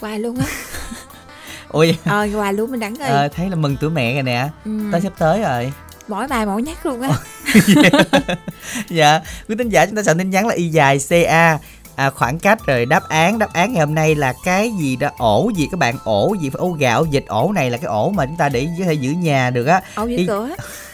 Quà luôn á. Ôi. Ờ quà luôn mình đắng ơi ờ, thấy là mừng tuổi mẹ rồi nè. Ừ. Tới sắp tới rồi. Mỗi bài mỗi nhắc luôn á. Dạ. Quý thính giả chúng ta soạn tin nhắn là y dài CA à, khoảng cách rồi đáp án đáp án ngày hôm nay là cái gì đó ổ gì các bạn? Ổ gì? Phải ổ gạo dịch ổ này là cái ổ mà chúng ta để có thể giữ nhà được á. Ổ giữ cửa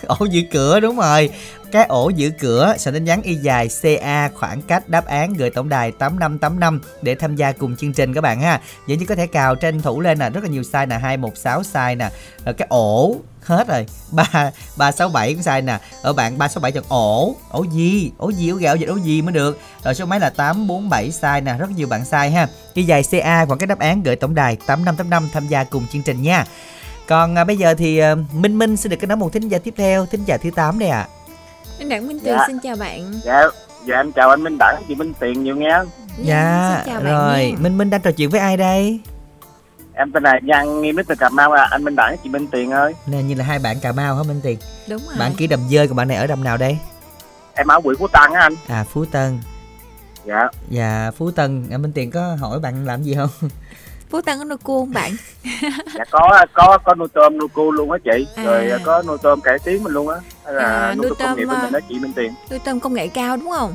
ổ giữ cửa, đúng rồi. Cái ổ giữ cửa sẽ tin nhắn y dài ca khoảng cách đáp án gửi tổng đài 8585 để tham gia cùng chương trình các bạn ha. Vậy chứ có thể cào tranh thủ lên nè, rất là nhiều size nè 216 size nè. Rồi cái ổ hết rồi. Ba ba sáu bảy cũng sai nè. Ở bạn ba sáu bảy chọn ổ. Ổ gì? Ổ gì? Ổ gạo dịch ổ gì mới được. Rồi số máy là 847 sai nè, rất nhiều bạn sai ha. Y dài ca khoảng cách đáp án gửi tổng đài 8585 tham gia cùng chương trình nha còn à, bây giờ thì à, Minh Minh sẽ được kết nối một thính giả tiếp theo thính giả thứ 8 đây ạ Anh Đặng Minh Tuyền Dạ. xin chào bạn dạ dạ em chào anh Minh Đẳng chị Minh Tiền nhiều nghe Dạ, xin chào bạn rồi. Minh Minh đang trò chuyện với ai đây? em tên là Nhân nghi Mr Cà Mau à anh Minh Đẳng chị Minh Tiền ơi Nè, như là hai bạn Cà Mau hả Minh Tiền? Đúng rồi Bạn kia đầm dơi, còn bạn này ở đầm nào đây? em ở quận Phú Tân á anh À, Phú Tân. dạ Dạ, Phú Tân. À, Minh Tiền có hỏi bạn làm gì không? Phú Tân có nuôi cua không bạn? Dạ có có có nuôi tôm nuôi cua luôn á chị. À. rồi có nuôi tôm cải tiến mình luôn á. Hay là À, nuôi nuôi tôm công nghiệp tôm, bên à, mình đó chị Minh Tiền. Nuôi tôm công nghệ cao đúng không?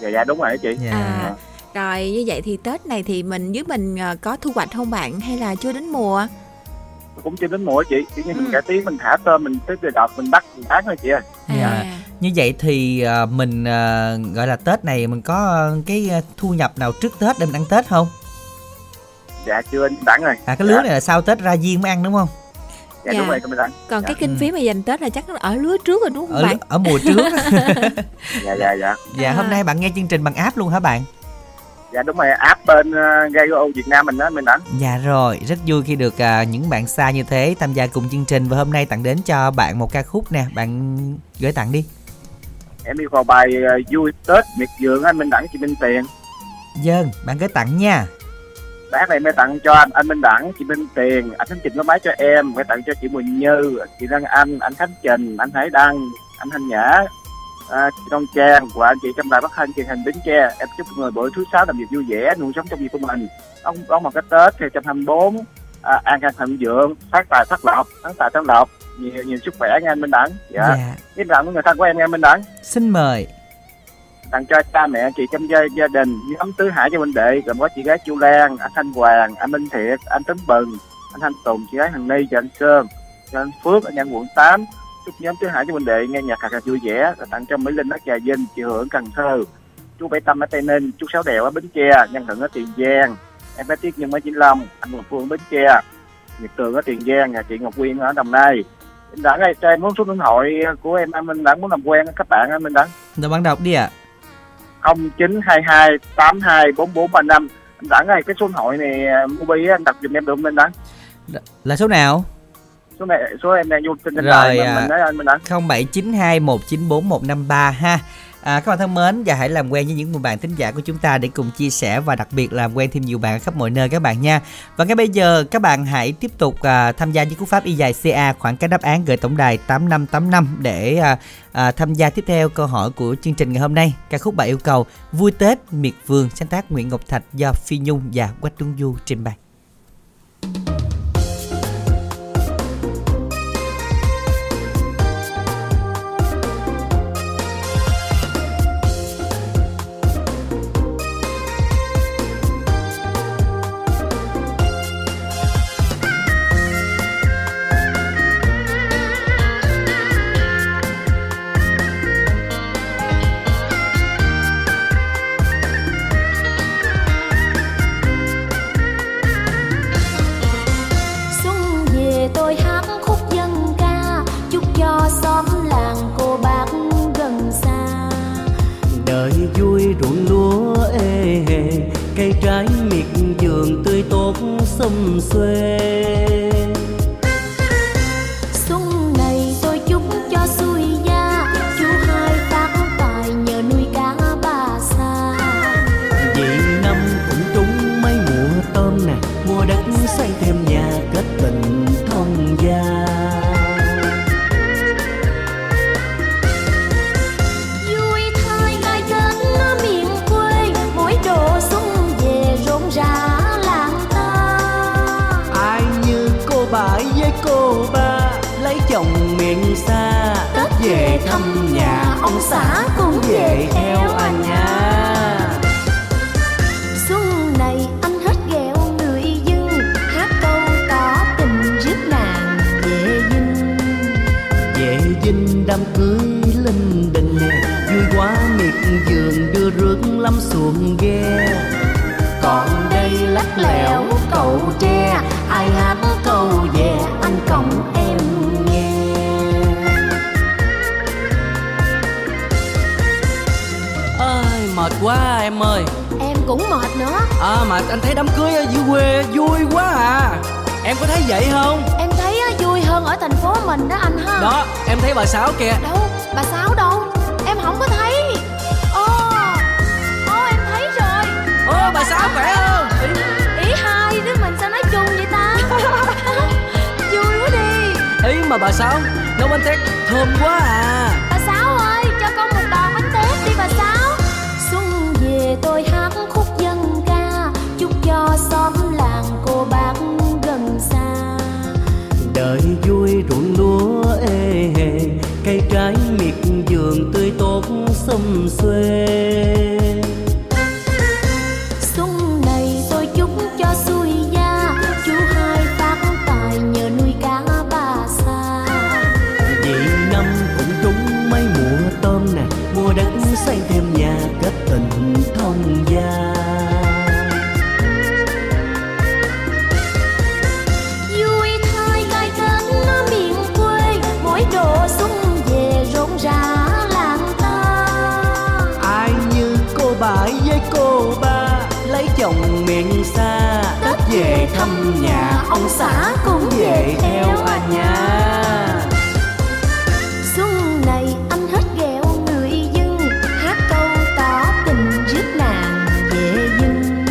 Dạ dạ đúng rồi đó chị. Dạ. À rồi như vậy thì Tết này thì mình dưới mình ờ, có thu hoạch không bạn? Hay là chưa đến mùa? Cũng chưa đến mùa á chị. Chỉ như Ừ. mình cải tiến mình thả tôm mình tới từ đợt mình bắt mình bán thôi chị ơi. Dạ. à. Như vậy thì à, mình à, gọi là Tết này mình có à, cái à, thu nhập nào trước Tết để mình ăn Tết không? Dạ chưa anh Đẳng rồi À, cái lứa này là sau Tết ra viên mới ăn đúng không? dạ, Dạ. đúng rồi còn Dạ. cái kinh phí mà dành Tết là chắc nó ở lứa trước rồi đúng không Ở, bạn ở mùa trước. dạ dạ dạ dạ, À. hôm nay bạn nghe chương trình bằng app luôn hả bạn? dạ đúng rồi app bên uh, Gaio Việt Nam mình đó Minh Đẳng Dạ rồi, rất vui khi được à, những bạn xa như thế tham gia cùng chương trình và hôm nay tặng đến cho bạn một ca khúc nè, bạn gửi tặng đi. em yêu cầu bài ờ, vui Tết miệt vườn anh Minh Đẳng chị Minh Tiền Dân, bạn gửi tặng nha. Bác này mới tặng cho anh anh Minh Đẳng chị Minh Tiền anh Khánh Trình có máy cho em phải tặng cho chị Quỳnh Như chị Đăng Anh anh Khánh Trình anh Hải Đăng anh Thanh Nhã à, chị Đông Trang và anh chị trong đài phát thanh truyền hình Bến Tre. Em chúc người buổi thứ sáu làm việc vui vẻ luôn sống trong việc của mình. Đón đón một cái Tết 2024 à, an khang thịnh vượng phát tài phát lộc phát tài phát lộc. Nhiều nhiều sức khỏe nha anh Minh Đẳng. Dạ. Dạ. Biết rằng người thân của em nghe Minh Đẳng. Xin mời tặng cho cha mẹ chị trong gia, gia đình nhóm tứ hải cho minh đệ gồm có chị gái chu lan anh thanh hoàng anh minh thiệt anh tấn bừng anh thanh tùng chị gái hằng ni chị anh sơn cho anh phước ở nhân quận 8 chúc nhóm tứ hải cho minh đệ nghe nhạc thật là vui vẻ và tặng cho mỹ linh ở trà vinh chị hưởng cần thơ. Chú bảy tâm ở tây ninh chú sáu đèo ở bến tre nhân thuận ở tiền giang em bé tiết nhân ở vĩnh long anh hoàng phương ở bến tre nhật tường ở tiền giang nhà chị ngọc quyên ở đồng nai. Minh đẳng ơi cho em muốn số điện thoại của em anh minh đẳng muốn làm quen các bạn anh minh đẳng dạ bạn đọc đi ạ. 0922 82 4435 anh Đẳng ơi cái số điện thoại này à, Mobi anh đặt giùm em được không anh Đẳng Là số nào? số này số em đang vô trên trên Rồi, đài à. mình, mình nói anh Minh Đẳng 0792194153 ha. À, các bạn thân mến và hãy làm quen với những người bạn thính giả của chúng ta để cùng chia sẻ và đặc biệt làm quen thêm nhiều bạn ở khắp mọi nơi các bạn nha. Và ngay bây giờ các bạn hãy tiếp tục à, tham gia với cú pháp y dài CA khoảng cách đáp án gửi tổng đài 8585 để à, à, tham gia tiếp theo câu hỏi của chương trình ngày hôm nay. Ca khúc bạn yêu cầu Vui Tết miệt vườn sáng tác Nguyễn Ngọc Thạch do Phi Nhung và Quách Tuấn Du trình bày. Anh ha. Đó em thấy bà sáu kìa. Đâu bà sáu đâu? Em không có thấy. Ô ô em thấy rồi. Ô bà sáu khỏe không? Ý hai đứa mình sao nói chung vậy ta? Vui quá đi. Ý mà bà sáu nấu bánh tét thơm quá à. Bà sáu ơi cho con một đòn bánh tét đi bà sáu. Xuân về tôi hát khúc dân ca chúc cho xóm làng cô bác gần xa đời vui ruộng lúa ê hề. Cây trái miệt vườn tươi tốt xum xuê. Thăm nhà, ông xã cũng về theo à nha xuân này anh hết ghẹo người dân, hát câu tỏ tình rước nàng về dinh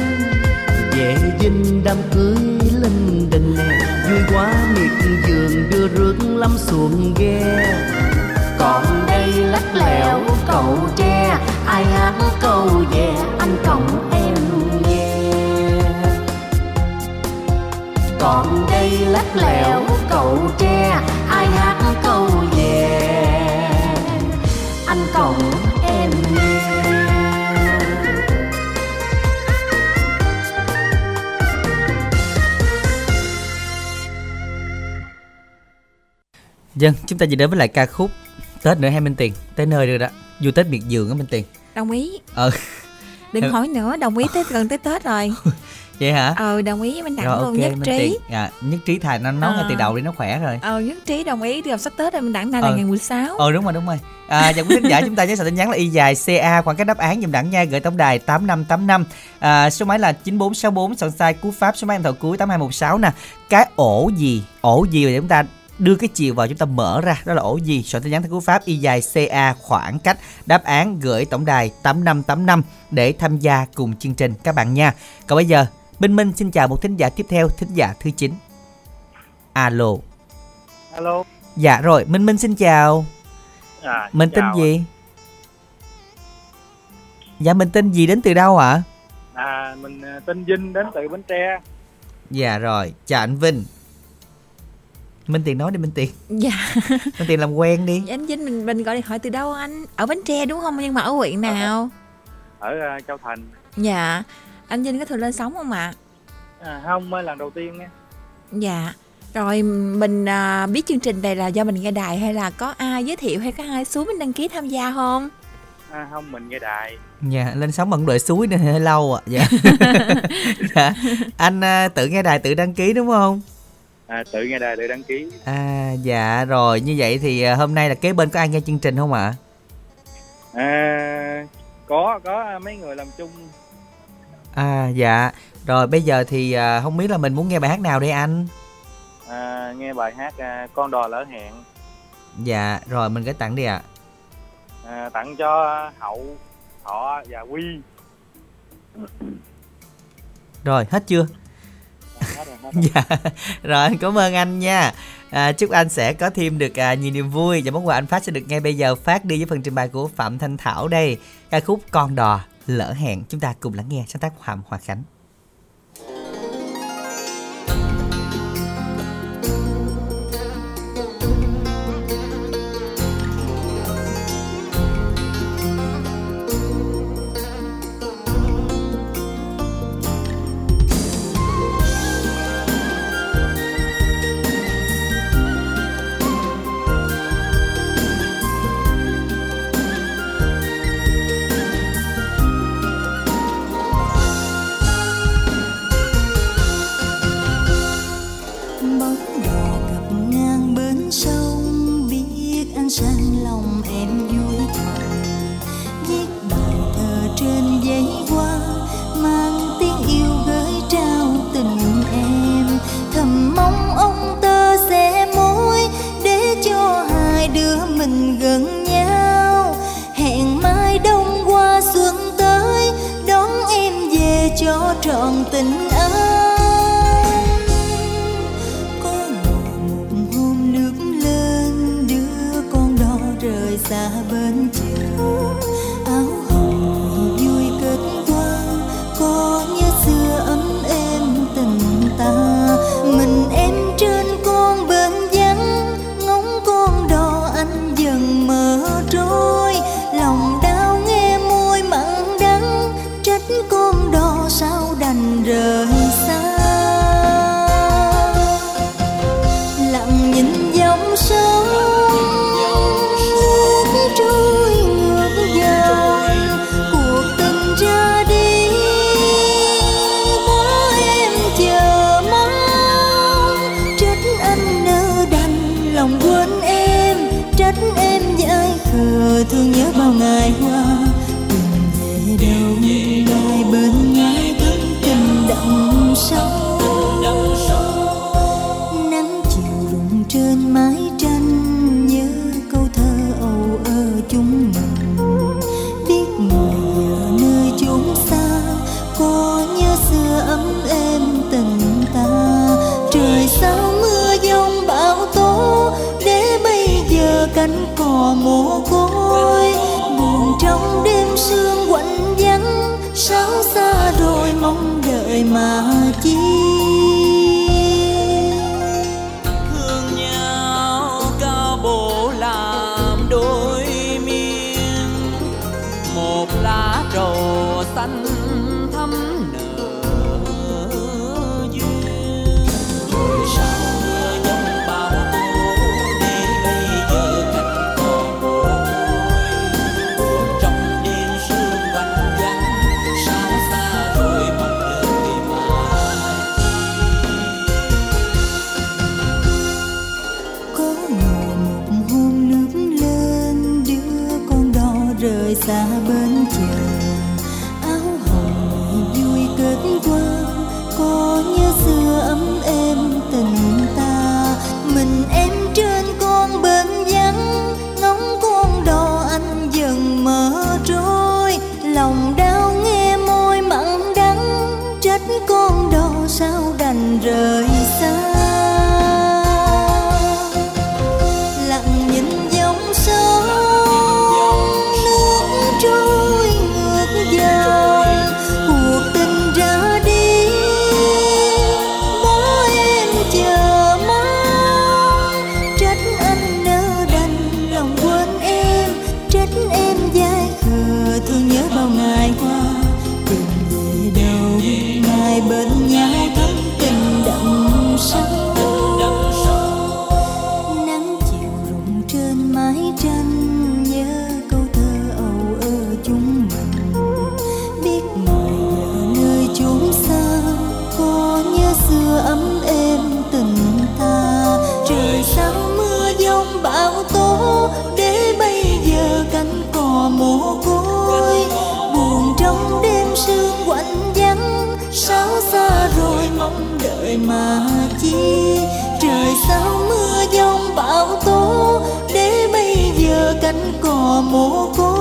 Về dinh đám cưới linh đình nè Vui quá miệt vườn đưa rước lắm xuồng Dân, chúng ta vừa đến với lại ca khúc Tết nữa hay Minh Tiền? Tới nơi rồi đó. Vui Tết miệt vườn á Minh Tiền. Đồng ý. Ờ. Đừng Em- hỏi nữa đồng ý tới gần tới tết rồi. Vậy hả? ờ đồng ý với minh đẳng Rồi luôn ok nhất trí. Tiền. À, Nhất trí thà nó nói ngay từ Ờ. đầu đi nó khỏe rồi. Ờ nhất trí đồng ý học sắp tết rồi minh đẳng nay là Ờ. ngày 16 Ờ đúng rồi đúng rồi. À, Và quý thính giả chúng ta nhớ soạn tin nhắn là y dài CA Khoảng cách đáp án dùm đẳng nha Gửi tổng đài 8585 à, Số máy là 9464 Soạn sai cú pháp số máy em thầu cuối 8216 nè. Cái ổ gì Ổ gì mà chúng ta đưa cái chiều vào chúng ta mở ra. Đó là ổ gì? Soạn tin nhắn theo cú pháp y dài ca khoảng cách. Đáp án gửi tổng đài 8585 để tham gia cùng chương trình các bạn nha. Còn bây giờ minh minh xin chào một thính giả tiếp theo thính giả thứ 9 alo. Alo. Dạ rồi minh minh xin chào. À, mình tên chào gì? Dạ mình tên gì đến từ đâu ạ? À mình à, tên Vinh đến từ Bến Tre. Dạ rồi chào anh vinh minh tiền nói đi minh tiền. Dạ. Minh tiền làm quen đi. Anh vinh mình mình gọi điện thoại từ đâu anh? Ở bến tre đúng không? Nhưng mà ở huyện nào? Ở à, Châu Thành. Dạ. Anh vinh có thường lên sóng không ạ? À, không mới lần đầu tiên nha. Dạ. Rồi mình à, biết chương trình này là do mình nghe đài hay là có ai giới thiệu hay có ai xuống mình đăng ký tham gia không? À, không mình nghe đài. Dạ, lên sóng bằng đợi suối nên hơi lâu ạ. Dạ. dạ. Anh à, tự nghe đài tự đăng ký đúng không? à, tự nghe đài tự đăng ký. À dạ rồi. Như vậy thì à, hôm nay là kế bên có ai nghe chương trình không ạ? À? à có có à, mấy người làm chung. À dạ. Rồi bây giờ thì à, không biết là mình muốn nghe bài hát nào đây anh? À, nghe bài hát à, con đò lỡ hẹn. Dạ rồi mình gửi tặng đi ạ. À. à, tặng cho hậu thọ và quy. Rồi hết chưa? À, hết rồi. dạ. Rồi cảm ơn anh nha. À, chúc anh sẽ có thêm được à, nhiều niềm vui và món quà anh phát sẽ được ngay bây giờ phát đi với phần trình bày của phạm thanh thảo đây. Ca khúc con đò lỡ hẹn. Chúng ta cùng lắng nghe sáng tác của hàm hòa khánh. tình anh có một hôm nước lên đưa con đò rời xa bờ. mồ côi buồn trong đêm sương quạnh vắng sao xa rồi mong đợi mà chi. Trời sao mưa giông bão tố, để bây giờ cánh cò mồ côi.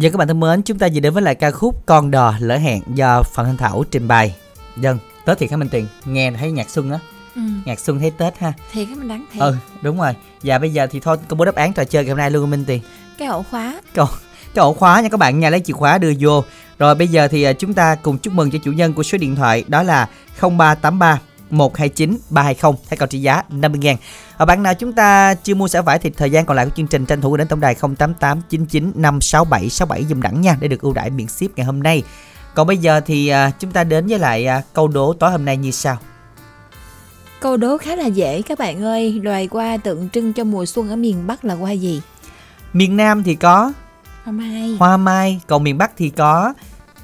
Giờ các bạn thân mến, chúng ta vừa đến với lại ca khúc Con đò lỡ hẹn do Phạm Thanh Thảo trình bày. Dân, Tết thì khá Minh Tiền, nghe thấy nhạc xuân á, ừ. nhạc xuân thấy Tết ha. thiệt cái mình đáng thiệt Ừ, đúng rồi. Và bây giờ thì thôi công bố đáp án trò chơi ngày hôm nay luôn Minh Tiền. cái ổ khóa Câu cái ổ khóa nha các bạn nha lấy chìa khóa đưa vô. Rồi bây giờ thì à, chúng ta cùng chúc mừng cho chủ nhân của số điện thoại đó là 0383 129 320 theo cầu trị giá 50 ngàn Và bạn nào chúng ta chưa mua xả vải thì thời gian còn lại của chương trình tranh thủ đến tổng đài 088 99 567 67 dùm đẳng nha để được ưu đãi miễn ship ngày hôm nay. Còn bây giờ thì à, chúng ta đến với lại à, câu đố tối hôm nay như sau. câu đố khá là dễ các bạn ơi loài hoa tượng trưng cho mùa xuân ở miền bắc là hoa gì Miền Nam thì có hoa mai hoa mai, còn miền Bắc thì có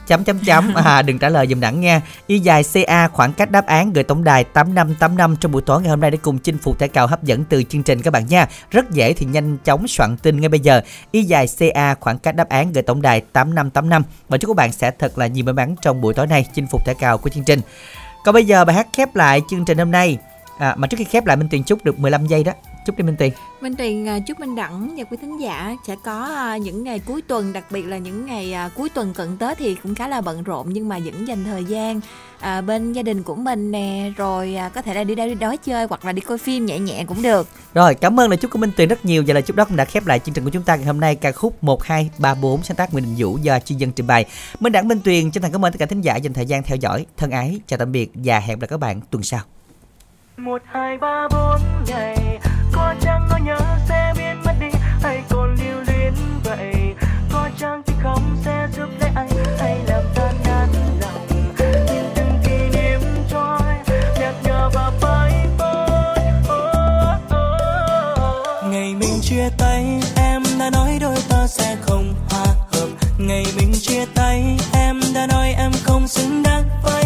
chấm chấm chấm. À đừng trả lời dùm đẳng nha. Y dài ca khoảng cách đáp án gửi tổng đài 8585 trong buổi tối ngày hôm nay để cùng chinh phục thẻ cào hấp dẫn từ chương trình các bạn nha. Rất dễ thì nhanh chóng soạn tin ngay bây giờ. Y dài ca khoảng cách đáp án gửi tổng đài 8585 và chúc các bạn sẽ thật là nhiều may mắn trong buổi tối nay chinh phục thẻ cào của chương trình. Còn bây giờ bài hát khép lại chương trình hôm nay. À, mà trước khi khép lại Minh Tuyền chúc được 15 giây đó chúc đi Minh Tuyền Minh Tuyền à, chúc Minh Đẳng và quý thính giả sẽ có à, những ngày cuối tuần đặc biệt là những ngày à, cuối tuần cận Tết thì cũng khá là bận rộn nhưng mà vẫn dành thời gian à, bên gia đình của mình nè rồi à, có thể là đi đâu đi đó chơi hoặc là đi coi phim nhẹ nhẹ cũng được. Rồi, cảm ơn lời chúc của Minh Tuyền rất nhiều và lời chúc đó cũng đã khép lại chương trình của chúng ta ngày hôm nay ca khúc 1234 sáng tác Nguyễn Đình Vũ do chuyên dân trình bày. Minh Đẳng Minh Tuyền chân thành cảm ơn tất cả thính giả dành thời gian theo dõi. Thân ái, chào tạm biệt và hẹn gặp lại các bạn tuần sau một, hai, ba, bốn, ngày. Có chăng có nhớ sẽ biến mất đi? Hay còn lưu luyến vậy? Có chăng thì không sẽ giúp lấy anh? Hay làm tan nát lòng? Nhìn từng kỷ niệm trôi nhạt nhòa và phai phôi ngày mình chia tay, em đã nói đôi ta sẽ không hòa hợp. Ngày mình chia tay, em đã nói em không xứng đáng với